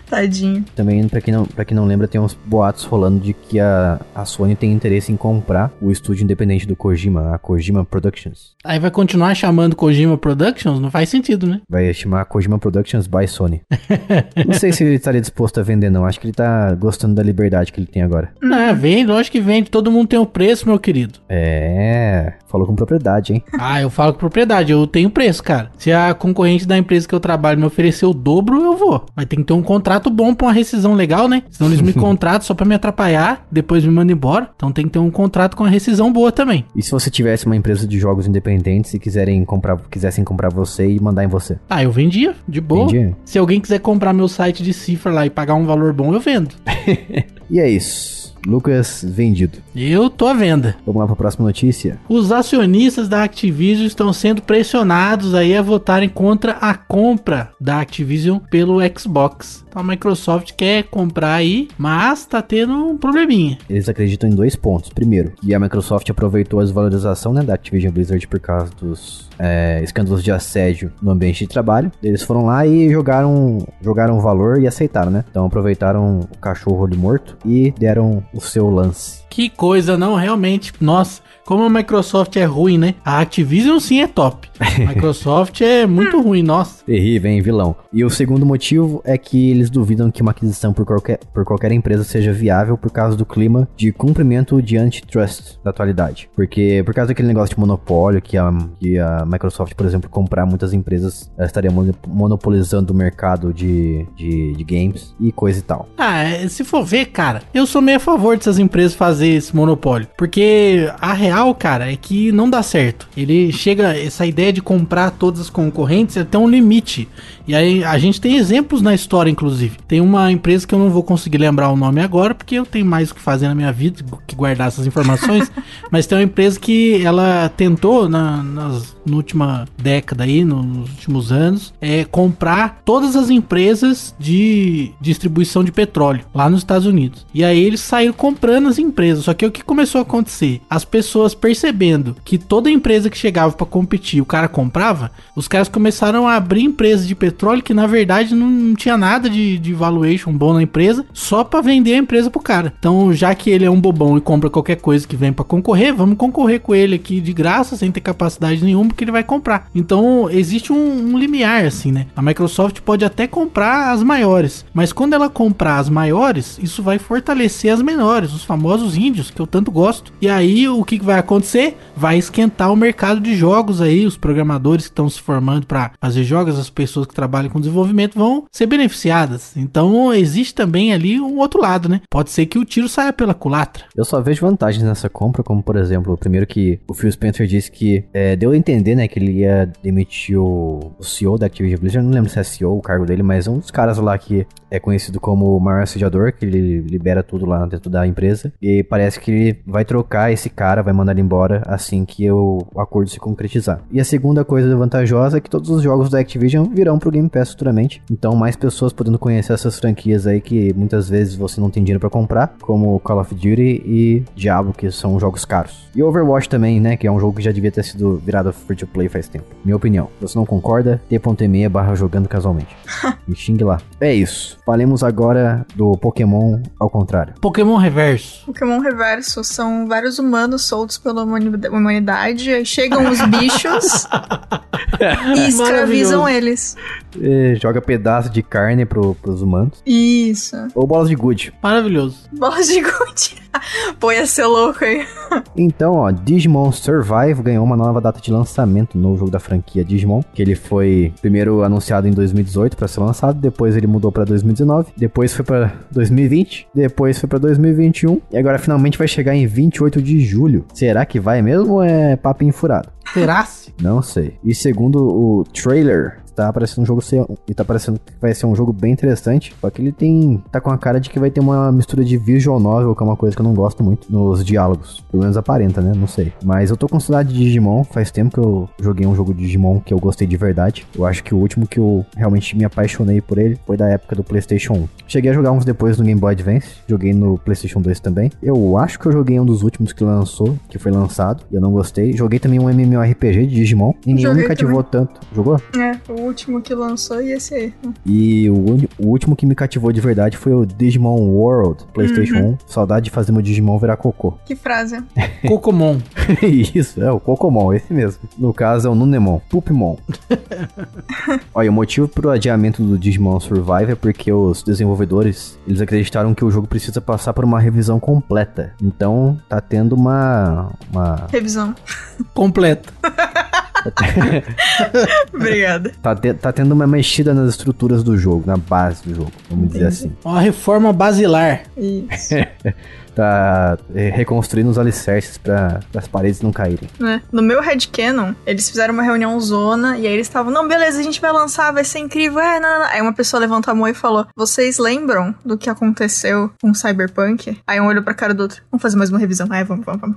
Tadinho. Também, pra quem, não, pra quem não lembra, tem uns boatos rolando de que a, a Sony tem interesse em comprar o estúdio independente do Kojima, a Kojima Productions. Aí vai continuar chamando Kojima Productions? Não faz sentido, né? Vai chamar Kojima Productions by Sony. [laughs] não sei se ele estaria disposto a vender, não. Acho que ele tá gostando da liberdade que ele tem agora. Não, vende, lógico que vende. Todo mundo tem o preço, meu querido. É, falou com propriedade, hein? Ah, eu falo com propriedade, eu tenho preço, cara. Se a concorrente da empresa que eu trabalho me oferecer o dobro, eu vou. Mas tem que ter um contrato bom pra uma rescisão legal, né? Senão eles me [laughs] contratam só pra me atrapalhar, depois me mandam embora. Então tem que ter um contrato com uma rescisão boa também. E se você tivesse uma empresa de jogos independentes e quiserem comprar, quisessem comprar você e mandar em você? Ah, eu vendia, de boa. Vendia? Se alguém quiser comprar meu site de cifra lá e pagar um valor bom, eu vendo. [laughs] E é isso. Lucas vendido. Eu tô à venda. Vamos lá pra próxima notícia. Os acionistas da Activision estão sendo pressionados aí a votarem contra a compra da Activision pelo Xbox. Então a Microsoft quer comprar aí, mas tá tendo um probleminha. Eles acreditam em dois pontos. Primeiro, que a Microsoft aproveitou a desvalorização né, da Activision Blizzard por causa dos é, escândalos de assédio no ambiente de trabalho. Eles foram lá e jogaram jogaram valor e aceitaram, né? Então aproveitaram o cachorro ali morto e deram o seu lance. Que coisa, não, realmente. Nossa, como a Microsoft é ruim, né? A Activision sim é top. A [laughs] Microsoft é muito ruim, nossa. Terrível, hein, vilão. E o segundo motivo é que eles duvidam que uma aquisição por qualquer, por qualquer empresa seja viável por causa do clima de cumprimento de antitrust da atualidade. Porque por causa daquele negócio de monopólio que a, que a Microsoft, por exemplo, comprar muitas empresas, ela estaria mono- monopolizando o mercado de, de, de games e coisa e tal. Ah, é, se for ver, cara, eu sou meio a favor dessas empresas fazer esse monopólio. Porque a real, cara, é que não dá certo. Ele chega, essa ideia de comprar todas as concorrentes é até um limite. E aí a gente tem exemplos na história, inclusive. Tem uma empresa que eu não vou conseguir lembrar o nome agora, porque eu tenho mais o que fazer na minha vida que guardar essas informações. [laughs] mas tem uma empresa que ela tentou na, nas, na última década aí, no- nos últimos anos, é comprar todas as empresas de distribuição de petróleo lá nos Estados Unidos. E aí eles saíram comprando as empresas. Só que o que começou a acontecer? As pessoas percebendo que toda empresa que chegava para competir, o cara comprava, os caras começaram a abrir empresas de petróleo que na verdade não, não tinha nada de, de valuation bom na empresa, só para vender a empresa pro cara. Então, já que ele é um bobão e compra qualquer coisa que vem para concorrer, vamos concorrer com ele aqui de graça, sem ter capacidade nenhuma, porque ele vai comprar. Então, existe um, um limiar assim, né? A Microsoft pode até comprar as maiores, mas quando ela comprar as maiores, isso vai fortalecer as menores, os famosos índios que eu tanto gosto. E aí, o que vai acontecer? Vai esquentar o mercado de jogos aí, os programadores que estão se formando para fazer jogos, as pessoas que trabalham com desenvolvimento vão ser beneficiadas. Então, existe também ali um outro lado, né? Pode ser que o tiro saia pela culatra. Eu só vejo vantagens nessa compra, como por exemplo, primeiro que o Phil Spencer disse que é, deu a entender, né, que ele ia demitir o, CEO da Activision Blizzard, não lembro se é CEO o cargo dele, mas um dos caras lá que é conhecido como o maior assediador, que ele libera tudo lá dentro da empresa, e parece que ele vai trocar esse cara, vai mandar ele embora assim que o, acordo se concretizar. E a segunda coisa vantajosa é que todos os jogos da Activision virão pro Game Pass futuramente, então mais pessoas podendo conhecer essas franquias aí que muitas vezes você não tem dinheiro pra comprar, como Call of Duty e Diablo, que são jogos caros. E Overwatch também, né, que é um jogo que já devia ter sido virado free to play faz tempo. Minha opinião. Se você não concorda, t.me barra jogando casualmente. Me [laughs] xingue lá. É isso. Falemos agora do Pokémon ao contrário. Pokémon Reverso. Pokémon Reverso são vários humanos soltos pela humani- humanidade, aí chegam os bichos [laughs] [laughs] e escravizam Maravilhoso. eles. É, joga pedaço de carne pro, pros humanos. Isso. Ou bolas de gude. Maravilhoso. Bolas de gude. [laughs] Pô, ia ser louco aí. [laughs] Então, ó, Digimon Survive ganhou uma nova data de lançamento no jogo da franquia Digimon, que ele foi primeiro anunciado em 2018 para ser lançado, depois ele mudou para 2019, depois foi para 2020, depois foi para 2021 e agora finalmente vai chegar em 28 de julho. Será que vai mesmo ou é papinho furado? Terá-se? Não sei. E segundo o trailer, tá parecendo um jogo ser, e tá parecendo que vai ser um jogo bem interessante, só que ele tem tá com a cara de que vai ter uma mistura de visual novel, que é uma coisa que eu não gosto muito nos diálogos. Pelo menos aparenta, né? Não sei. Mas eu tô com saudade de Digimon, faz tempo que eu joguei um jogo de Digimon que eu gostei de verdade. Eu acho que o último que eu realmente me apaixonei por ele foi da época do PlayStation 1. Cheguei a jogar uns depois no Game Boy Advance, joguei no PlayStation 2 também. Eu acho que eu joguei um dos últimos que lançou, que foi lançado, e eu não gostei. Joguei também um MMORPG de Digimon, e nenhum me Joguei cativou tanto. Jogou? É, o último que lançou e esse aí. E o, o último que me cativou de verdade foi o Digimon World, PlayStation 1. Saudade de fazer meu Digimon virar cocô. Que frase. [laughs] Cocomon. [laughs] Isso, é o Cocomon, esse mesmo. No caso é o Nunemon, Pupimon. [laughs] Olha, o motivo pro adiamento do Digimon Survive é porque os desenvolvedores, eles acreditaram que o jogo precisa passar por uma revisão completa. Então, tá tendo uma... uma... Revisão. Completa. [laughs] Obrigada. Tá, te- tá tendo uma mexida nas estruturas do jogo, na base do jogo, vamos dizer assim. Uma reforma basilar. Isso. [laughs] Tá é, reconstruindo os alicerces para as paredes não caírem. né? No meu headcanon, eles fizeram uma reunião zona e aí eles estavam, não, beleza, a gente vai lançar, vai ser incrível. É, não, não, não. Aí uma pessoa levantou a mão e falou: Vocês lembram do que aconteceu com Cyberpunk? Aí um olhou pra cara do outro, vamos fazer mais uma revisão. Aí, vamos, vamos, vamos.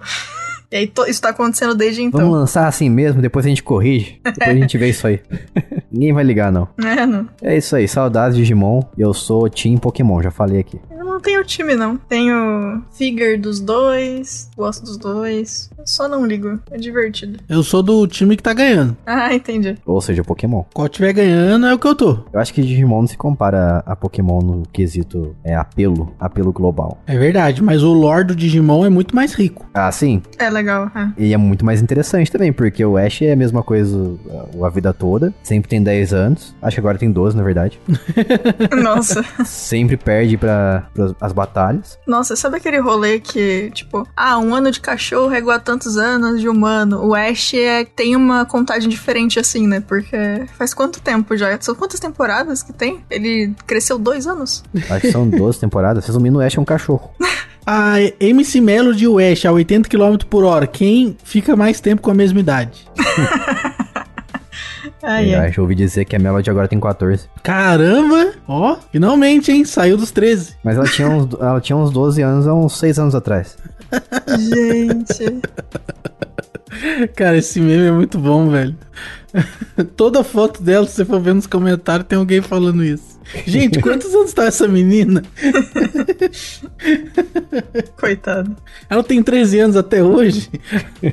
E aí isso tá acontecendo desde então. Vamos lançar assim mesmo, depois a gente corrige. Depois a gente vê isso aí. [laughs] Ninguém vai ligar, não. É, não. É isso aí, saudades de Digimon. Eu sou Team Pokémon, já falei aqui. Não tenho time, não. Tenho figure dos dois, gosto dos dois. Eu só não ligo. É divertido. Eu sou do time que tá ganhando. Ah, entendi. Ou seja, Pokémon. Qual tiver ganhando é o que eu tô. Eu acho que Digimon não se compara a Pokémon no quesito é, apelo, apelo global. É verdade, mas o lore do Digimon é muito mais rico. Ah, sim. É legal, é. E é muito mais interessante também, porque o Ash é a mesma coisa a- a vida toda. Sempre tem 10 anos. Acho que agora tem 12, na verdade. [laughs] [laughs] Nossa. Sempre perde para as batalhas. Nossa, sabe aquele rolê que, tipo, ah, um ano de cachorro é igual a tantos anos de humano? O Ash é, tem uma contagem diferente assim, né? Porque faz quanto tempo já? São quantas temporadas que tem? Ele cresceu dois anos? Acho que são [laughs] 12 temporadas. Resumindo, o Ash é um cachorro. [laughs] A MC Melody o Ash a 80 km por hora. Quem fica mais tempo com a mesma idade? [laughs] Ai, Eu acho eu ouvi dizer que a Melody agora tem 14. Caramba! Ó, finalmente, hein? Saiu dos 13. Mas ela tinha uns, ela tinha uns 12 anos há uns 6 anos atrás. Gente. [laughs] Cara, esse meme é muito bom, velho. [laughs] Toda foto dela, se você for ver nos comentários, tem alguém falando isso. [laughs] Gente, quantos anos tá essa menina? [laughs] Coitado. Ela tem 13 anos até hoje.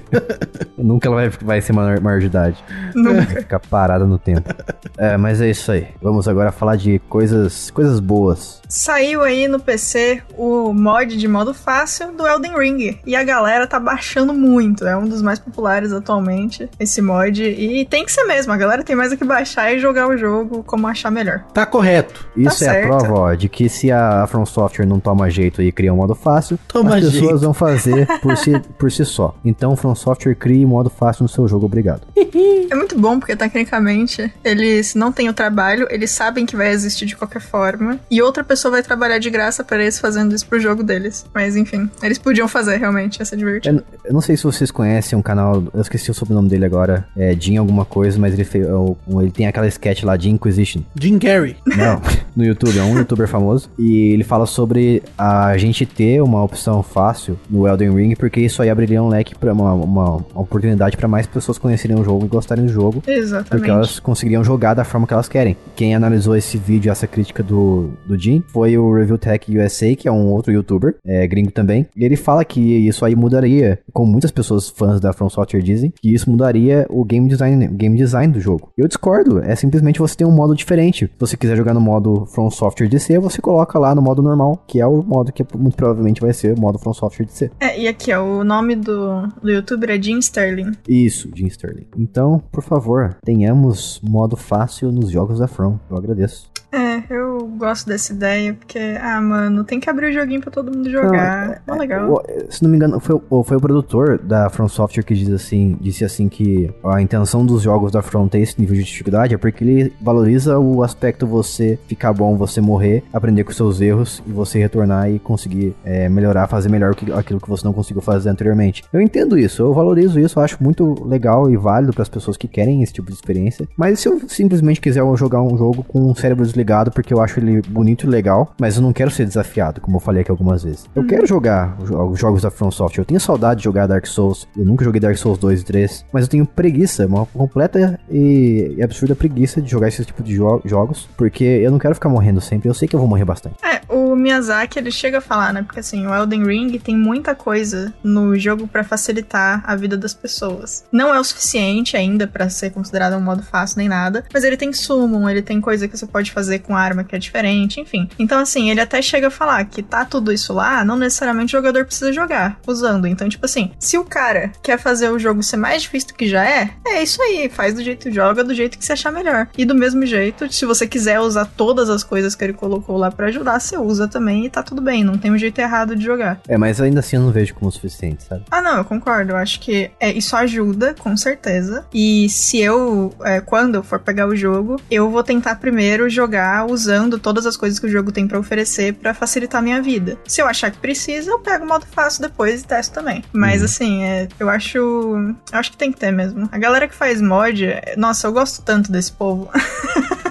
[laughs] Nunca ela vai, vai ser maior, maior de idade. Nunca. Ficar parada no tempo. É, mas é isso aí. Vamos agora falar de coisas, coisas boas. Saiu aí no PC o mod de modo fácil do Elden Ring. E a galera tá baixando muito. É um dos mais populares atualmente, esse mod. E tem que ser mesmo. A galera tem mais o que baixar e jogar o jogo como achar melhor. Tá correto. Isso é certo. a prova, ó, de que se a From Software não toma jeito e cria um modo fácil, Toma as pessoas jeito. vão fazer [laughs] por si, por si só. Então, From Software crie modo fácil no seu jogo, obrigado. [laughs] É muito bom porque, tecnicamente, eles não têm o trabalho, eles sabem que vai existir de qualquer forma. E outra pessoa vai trabalhar de graça para eles fazendo isso pro jogo deles. Mas enfim, eles podiam fazer realmente, ia ser divertido. Eu, eu não sei se vocês conhecem um canal, eu esqueci o sobrenome dele agora, é Jim alguma coisa, mas ele, fez, ele tem aquela sketch lá de Inquisition. Jim Carrey. Não, no YouTube, é um youtuber famoso. E ele fala sobre a gente ter uma opção fácil no Elden Ring, porque isso aí abriria um leque para uma, uma, uma oportunidade para mais pessoas conhecerem o jogo e gostarem do jogo. Porque Exatamente. elas conseguiriam jogar da forma que elas querem. Quem analisou esse vídeo, essa crítica do, do Jim, foi o Review Tech USA, que é um outro youtuber, é, gringo também. E ele fala que isso aí mudaria, como muitas pessoas fãs da From Software dizem, que isso mudaria o game design, o game design do jogo. Eu discordo, é simplesmente você ter um modo diferente. Se você quiser jogar no modo From Software DC, você coloca lá no modo normal, que é o modo que muito provavelmente vai ser o modo From Software DC. É, e aqui, ó, o nome do, do youtuber é Jim Sterling. Isso, Jim Sterling. Então, por favor, tenhamos modo fácil nos jogos da From. Eu agradeço. É, eu gosto dessa ideia, porque, ah, mano, tem que abrir o joguinho pra todo mundo jogar. Não, Não, legal. o- se não me engano, foi, o- foi o produtor da From Software que diz assim, disse assim que a intenção dos jogos da From ter esse nível de dificuldade é porque ele valoriza o aspecto você ficar bom, você morrer, aprender com seus erros e você retornar e conseguir é, melhorar, fazer melhor aquilo que você não conseguiu fazer anteriormente. Eu entendo isso, eu valorizo isso, eu acho muito legal e válido para as pessoas que querem esse tipo de experiência. Mas se eu simplesmente quiser jogar um jogo com o cérebro desligado porque eu acho ele bonito e legal, mas eu não quero ser desafiado, como eu falei aqui algumas vezes. Eu quero jogar os jo- os jogos da From Software. Eu tenho saudade de jogar Dark Souls. Eu nunca joguei Dark Souls 2 e 3, mas eu tenho preguiça, uma completa e, absurda preguiça de jogar esse tipo de jo- jogos, porque eu não quero ficar morrendo sempre. Eu sei que eu vou morrer bastante. É, o Miyazaki, ele chega a falar, né? Porque assim, o Elden Ring tem muita coisa no jogo pra facilitar a vida das pessoas. Não é o suficiente ainda pra ser considerado um modo fácil nem nada, mas ele tem summon, ele tem coisa que você pode fazer fazer com arma que é diferente, enfim. Então, assim, ele até chega a falar que tá tudo isso lá, não necessariamente o jogador precisa jogar usando. Então, tipo assim, se o cara quer fazer o jogo ser mais difícil do que já é, é isso aí, faz do jeito que joga, do jeito que você achar melhor. E do mesmo jeito, se você quiser usar todas as coisas que ele colocou lá para ajudar, você usa também e tá tudo bem, não tem um jeito errado de jogar. É, mas ainda assim eu não vejo como o suficiente, sabe? Ah, não, eu concordo. Eu acho que é, isso ajuda, com certeza. E se eu, é, quando eu for pegar o jogo, eu vou tentar primeiro jogar usando todas as coisas que o jogo tem para oferecer para facilitar a minha vida. Se eu achar que precisa, eu pego o modo fácil depois e testo também. Mas Uhum. assim, é, eu acho. Eu acho que tem que ter mesmo. A galera que faz mod, é- nossa, eu gosto tanto desse povo. [laughs]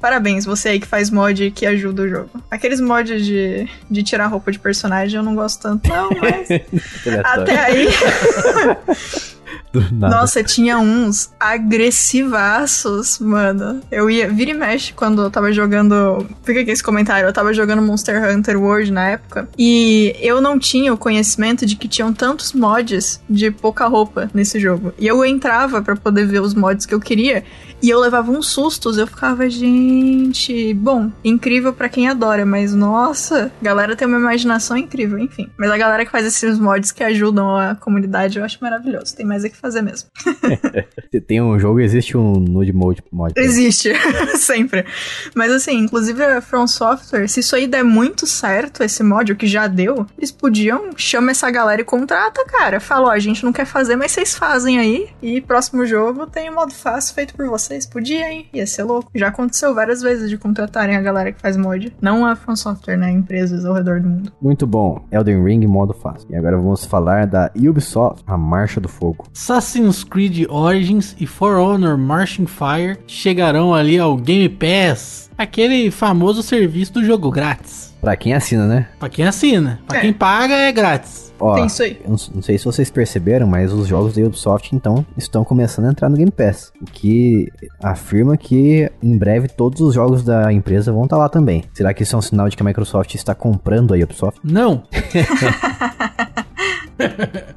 Parabéns, você aí que faz mod que ajuda o jogo. Aqueles mods de, de tirar roupa de personagem eu não gosto tanto, não, mas [laughs] até aí. [laughs] Nossa, tinha uns agressivaços, mano. Eu ia. Vira e mexe quando eu tava jogando. Fica aqui esse comentário. Eu tava jogando Monster Hunter World na época. E eu não tinha o conhecimento de que tinham tantos mods de pouca roupa nesse jogo. E eu entrava pra poder ver os mods que eu queria. E eu levava uns sustos. Eu ficava, gente. Bom, incrível pra quem adora, mas nossa, galera tem uma imaginação incrível, enfim. Mas a galera que faz esses mods que ajudam a comunidade eu acho maravilhoso. Tem mais é que fazer mesmo. [laughs] Se Tem um jogo, existe um nude mode. mod Existe, [laughs] sempre. Mas assim, inclusive a From Software, se isso aí der muito certo, esse mod, o que já deu, eles podiam chamar essa galera e contrata, cara. Fala, ó, a gente não quer fazer, mas vocês fazem aí. E próximo jogo tem um modo fácil feito por vocês. Podia, hein? Ia ser louco. Já aconteceu várias vezes de contratarem a galera que faz mod. Não a From Software, né? Empresas ao redor do mundo. Muito bom. Elden Ring modo fácil. E agora vamos falar da Ubisoft, a Marcha do Fogo. Assassin's Creed Origins e For Honor Marching Fire chegarão ali ao Game Pass, aquele famoso serviço do jogo grátis. Pra quem assina, né? Pra quem assina, pra É. quem paga é grátis. Ó, Tem isso aí. eu não, não sei se vocês perceberam, mas os jogos da Ubisoft, então, estão começando a entrar no Game Pass. O que afirma que em breve todos os jogos da empresa vão estar lá também. Será que isso é um sinal de que a Microsoft está comprando a Ubisoft? Não. [laughs]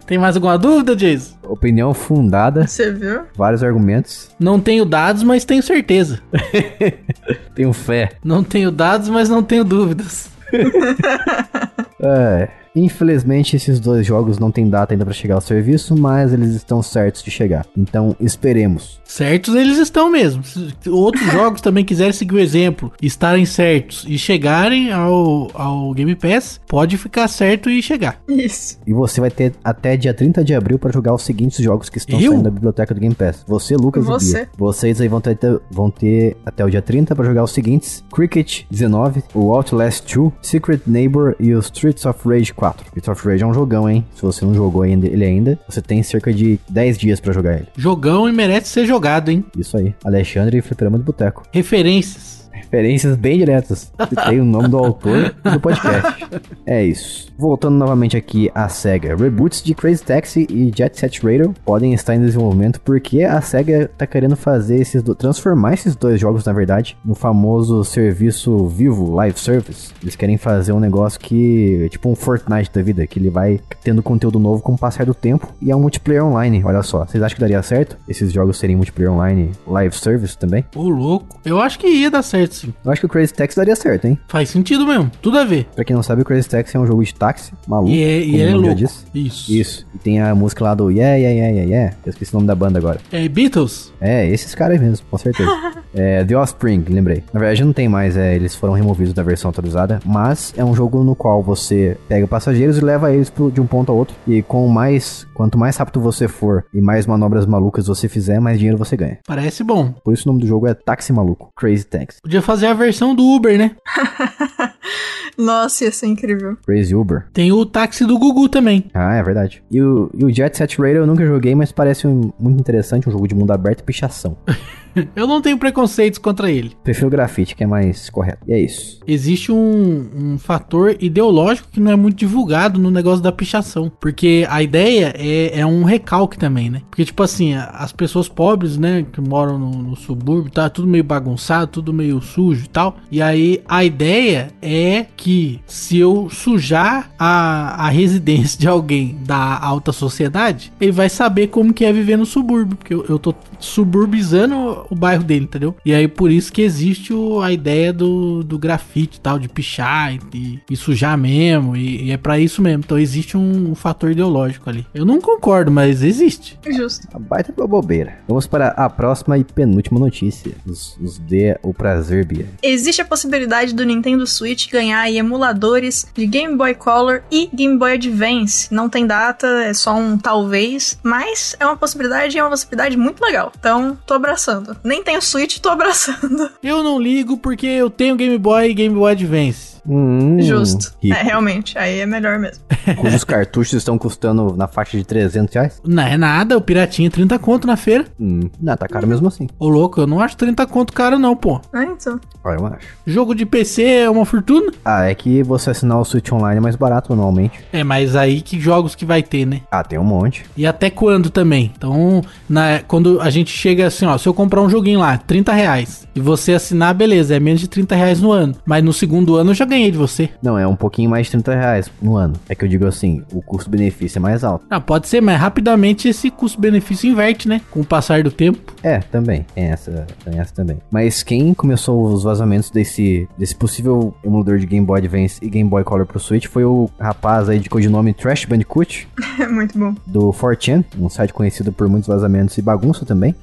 Tem mais alguma dúvida, Jason? Opinião fundada, Você viu? vários argumentos. Não tenho dados, mas tenho certeza. [laughs] Tenho fé. Não tenho dados, mas não tenho dúvidas. [laughs] É, infelizmente esses dois jogos não têm data ainda para chegar ao serviço, mas eles estão certos de chegar. Então esperemos. Certos eles estão mesmo. Se outros [laughs] jogos também quiserem seguir o exemplo, estarem certos e chegarem ao, ao Game Pass, pode ficar certo e chegar. Isso. E você vai ter até dia 30 de abril para jogar os seguintes jogos que estão Eu? saindo da biblioteca do Game Pass. Você, Lucas Você. e Bia. Vocês aí vão ter, vão ter até o dia 30 para jogar os seguintes: Cricket 19, o Outlast 2, Secret Neighbor e o Streets of Rage 4. Streets of Rage é um jogão, hein? Se você não jogou ainda ele ainda, você tem cerca de 10 dias para jogar ele. Jogão e merece ser jogado, hein? Isso aí. Alexandre e Fliperama do Boteco. Referências. Referências bem diretas. Tem o nome do autor do podcast. É isso. Voltando novamente aqui à SEGA. Reboots de Crazy Taxi e Jet Set Radio podem estar em desenvolvimento porque a SEGA tá querendo fazer esses do... transformar esses dois jogos, na verdade, no famoso serviço vivo, live service. Eles querem fazer um negócio que, tipo um Fortnite da vida, que ele vai tendo conteúdo novo com o passar do tempo e é um multiplayer online. Olha só, vocês acham que daria certo esses jogos serem multiplayer online live service também? Ô, louco. Eu acho que ia dar certo, sim. Eu acho que o Crazy Taxi daria certo, hein? Faz sentido mesmo. Tudo a ver. Pra quem não sabe, o Crazy Taxi é um jogo de táxi, maluco. E é, e é louco. diz. Isso. Isso. E tem a música lá do Yeah, Yeah, Yeah, Yeah, Yeah. Eu esqueci o nome da banda agora. É Beatles? É, esses caras aí mesmo, com certeza. [laughs] é, The Offspring, lembrei. Na verdade não tem mais, é, eles foram removidos da versão atualizada, mas é um jogo no qual você pega passageiros e leva eles pro- de um ponto a outro. E com mais, quanto mais rápido você for e mais manobras malucas você fizer, mais dinheiro você ganha. Parece bom. Por isso o nome do jogo é Táxi Maluco, Crazy Taxi. Podia fazer a versão do Uber, né? [laughs] Nossa, ia ser incrível. Crazy Uber. Tem o táxi do Gugu também. Ah, é verdade. E o, e o Jet Set Radio eu nunca joguei, mas parece um- muito interessante, um jogo de mundo aberto e pichação. [laughs] [laughs] Eu não tenho preconceitos contra ele. Prefiro grafite, que é mais correto. E é isso. Existe um, um fator ideológico que não é muito divulgado no negócio da pichação. Porque a ideia é, é um recalque também, né? Porque, tipo assim, as pessoas pobres, né, que moram no, no subúrbio, tá tudo meio bagunçado, tudo meio sujo e tal. E aí a ideia é que se eu sujar a, a residência de alguém da alta sociedade, ele vai saber como que é viver no subúrbio. Porque eu, eu tô suburbizando o bairro dele, entendeu? E aí por isso que existe o, a ideia do, do grafite e tal, de pichar e, e sujar mesmo. E, e é para isso mesmo. Então existe um, um, fator ideológico ali. Eu não concordo, mas existe. Justo. A baita bobeira. Vamos para a próxima e penúltima notícia. Os, os dê o prazer, Bia. Existe a possibilidade do Nintendo Switch ganhar emuladores de Game Boy Color e Game Boy Advance. Não tem data, é só um talvez, mas é uma possibilidade e é uma possibilidade muito legal. Então, tô abraçando. Nem tenho Switch, tô abraçando. Eu não ligo porque eu tenho Game Boy e Game Boy Advance. Hum, Justo. Rico. É, realmente, aí é melhor mesmo. [laughs] Cujos [laughs] cartuchos estão custando na faixa de 300 reais? Não é nada, o piratinha é 30 conto na feira. Hum, não, tá caro mesmo assim. Ô louco, eu não acho 30 conto caro não, pô. É, então. Ah, eu acho. Jogo de PC é uma fortuna? Ah, é que você assinar o Switch Online é mais barato normalmente. É, mas aí que jogos que vai ter, né? Ah, tem um monte. E até quando também? Então, na, quando a gente chega assim, ó, se eu comprar um joguinho lá, 30 reais, e você assinar, beleza, é menos de 30 reais no ano. Mas no segundo ano eu já ganhei de você. Não, é um pouquinho mais de 30 reais no ano. É que eu digo assim, o custo-benefício é mais alto. Ah, pode ser, mas rapidamente esse custo-benefício inverte, né? Com o passar do tempo. É, também. Tem essa, tem essa também. Mas quem começou os vazamentos desse, desse possível emulador de Game Boy Advance e Game Boy Color pro Switch foi o rapaz aí de codinome Trash Bandicoot. [laughs] Muito bom. Do 4chan, um site conhecido por muitos vazamentos e bagunça também.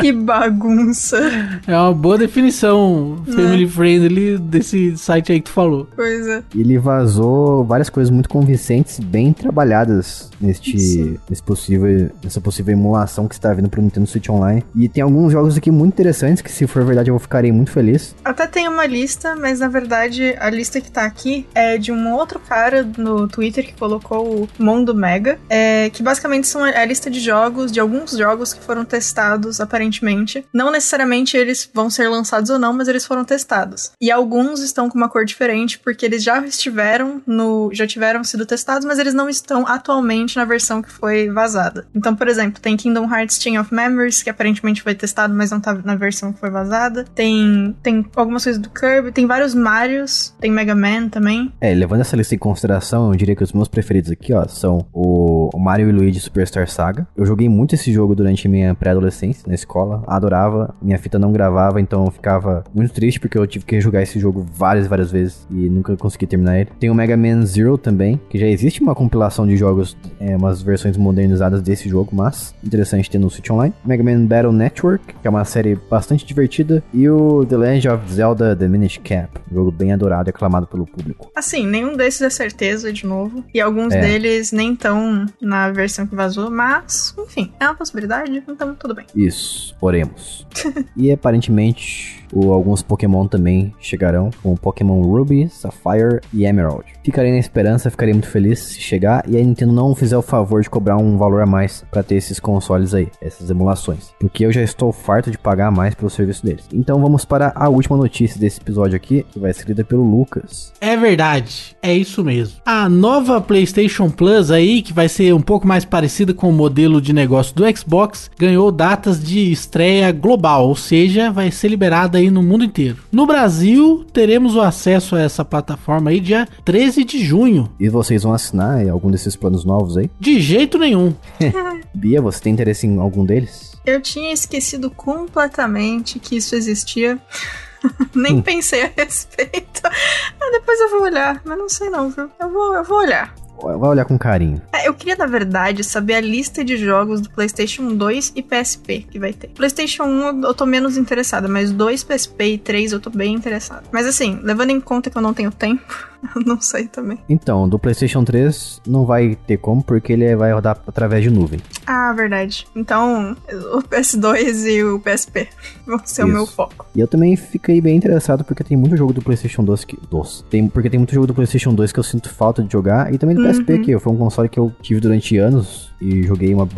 que [laughs] bagunça. É uma boa definição family é. friendly desse site aí que tu falou. Pois é. Ele vazou várias coisas muito convincentes, bem trabalhadas neste, nesse possível, nessa possível emulação que está vindo pro Nintendo Switch Online. E tem alguns jogos aqui muito interessantes que, se for verdade, eu ficarei muito feliz. Até tem uma lista, mas na verdade a lista que tá aqui é de um outro cara no Twitter que colocou o Mundo Mega, é, que basicamente são a lista de jogos, de alguns jogos que foram testados aparentemente. Não necessariamente eles vão ser lançados ou não, mas eles foram testados. E alguns estão com uma cor diferente porque eles já estiveram no. já tiveram sido testados, mas eles não estão atualmente na versão que foi vazada. Então, por exemplo, tem Kingdom Hearts Chain of Memories, que aparentemente foi testado, mas não tá na versão que foi vazada. Tem, tem algumas coisas do Kirby, tem vários Marios, tem Mega Man também. É, levando essa lista em consideração, eu diria que os meus preferidos aqui, ó, são o Mario e Luigi Superstar Saga. Eu joguei muito esse jogo durante minha pré-adolescência na escola, adorava. Minha fita não gravava, então eu ficava muito triste porque eu tive que jogar esse jogo várias, várias vezes e nunca consegui terminar ele. Tem o Mega Man Zero também, que já existe uma compilação de jogos, é, umas versões modernizadas desse jogo, mas interessante ter no Switch Online. Mega Man Battle Network, que é uma série bastante divertida, e o The Legend of Zelda The Minish Cap, um jogo bem adorado e aclamado pelo público. Assim, nenhum desses é certeza, de novo, e alguns é. deles nem estão na versão que vazou, mas, enfim, é uma possibilidade, então tudo bem. Isso, oremos. [laughs] e aparentemente o, alguns Pokémon também chegarão, como Pokémon Ruby, Sapphire e Emerald. Ficarei na esperança, ficarei muito feliz se chegar e a Nintendo não fizer o favor de cobrar um valor a mais para ter esses consoles aí, essas emulações, porque eu já estou farto de pagar mais pelo serviço deles. Então vamos para a última notícia desse episódio aqui, que vai ser lida pelo Lucas. É verdade, é isso mesmo. A nova PlayStation Plus aí, que vai ser um pouco mais parecida com o modelo de negócio do Xbox, ganhou datas de estreia global, ou seja, vai ser liberada aí no mundo inteiro. No Brasil, teremos o acesso a essa plataforma aí dia 13 de junho. E vocês vão assinar algum desses planos novos aí? De jeito nenhum. [laughs] [laughs] Bia, você tem interesse em algum deles? Eu tinha esquecido completamente que isso existia. [laughs] Nem hum. pensei a respeito. Ah, depois eu vou olhar, mas não sei não, viu? Eu vou, eu vou olhar. Vai olhar com carinho. É, eu queria, na verdade, saber a lista de jogos do PlayStation 2 e PSP que vai ter. PlayStation 1 eu tô menos interessada, mas 2, PSP e 3 eu tô bem interessada. Mas assim, levando em conta que eu não tenho tempo, eu [laughs] não sei também. Então, do PlayStation 3 não vai ter como, porque ele vai rodar através de nuvem. Ah, verdade. Então, o PS2 e o PSP [laughs] vão ser Isso. o meu foco. E eu também fiquei bem interessado porque tem muito jogo do PlayStation 2 que. Dos. Tem, porque tem muito jogo do PlayStation 2 que eu sinto falta de jogar. E também do PSP, uhum. que foi um console que eu tive durante anos e joguei uma,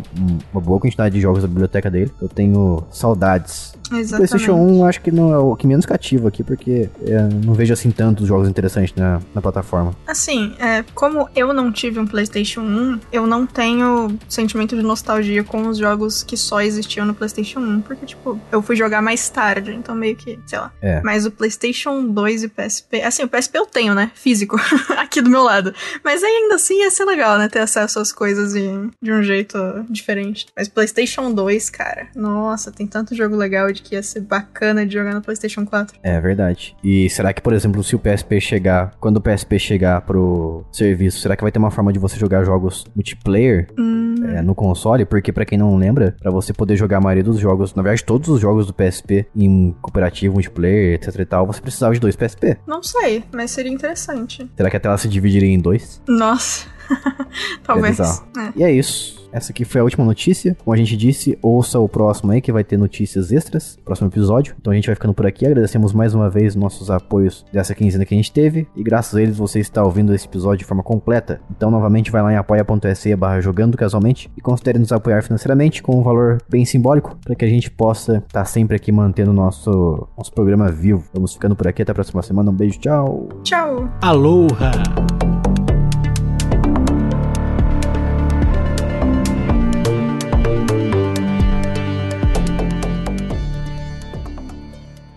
uma boa quantidade de jogos da biblioteca dele. Eu tenho saudades. Exatamente. PlayStation 1 acho que não é o que menos cativa aqui, porque eu não vejo assim tantos jogos interessantes na, na plataforma. Assim, é, como eu não tive um PlayStation 1, eu não tenho sentimento de nostalgia com os jogos que só existiam no PlayStation 1, porque, tipo, eu fui jogar mais tarde, então meio que, sei lá. É. Mas o PlayStation 2 e o PSP. Assim, o PSP eu tenho, né? Físico, [laughs] aqui do meu lado. Mas ainda assim ia ser legal, né? Ter acesso às coisas em- de um jeito diferente. Mas PlayStation 2, cara, nossa, tem tanto jogo legal de que ia ser bacana de jogar no PlayStation 4. É verdade. E será que, por exemplo, se o PSP chegar, quando o PSP chegar pro serviço, será que vai ter uma forma de você jogar jogos multiplayer Hum, é, no console? Porque pra quem não lembra, pra você poder jogar a maioria dos jogos, na verdade todos os jogos do PSP em cooperativo, multiplayer, etc e tal, você precisava de dois PSP. não sei, mas seria interessante. Será que a tela se dividiria em dois? Nossa. [laughs] Talvez. bizarro. É. E é isso. Essa aqui foi a última notícia. Como a gente disse, ouça o próximo aí que vai ter notícias extras, próximo episódio. Então a gente vai ficando por aqui. Agradecemos mais uma vez nossos apoios dessa quinzena que a gente teve. E graças a eles você está ouvindo esse episódio de forma completa. Então novamente vai lá em apoia.se barra jogando casualmente e considere nos apoiar financeiramente com um valor bem simbólico para que a gente possa estar sempre aqui mantendo o nosso, nosso programa vivo. Vamos ficando por aqui. Até a próxima semana. Um beijo. Tchau. Tchau. Aloha!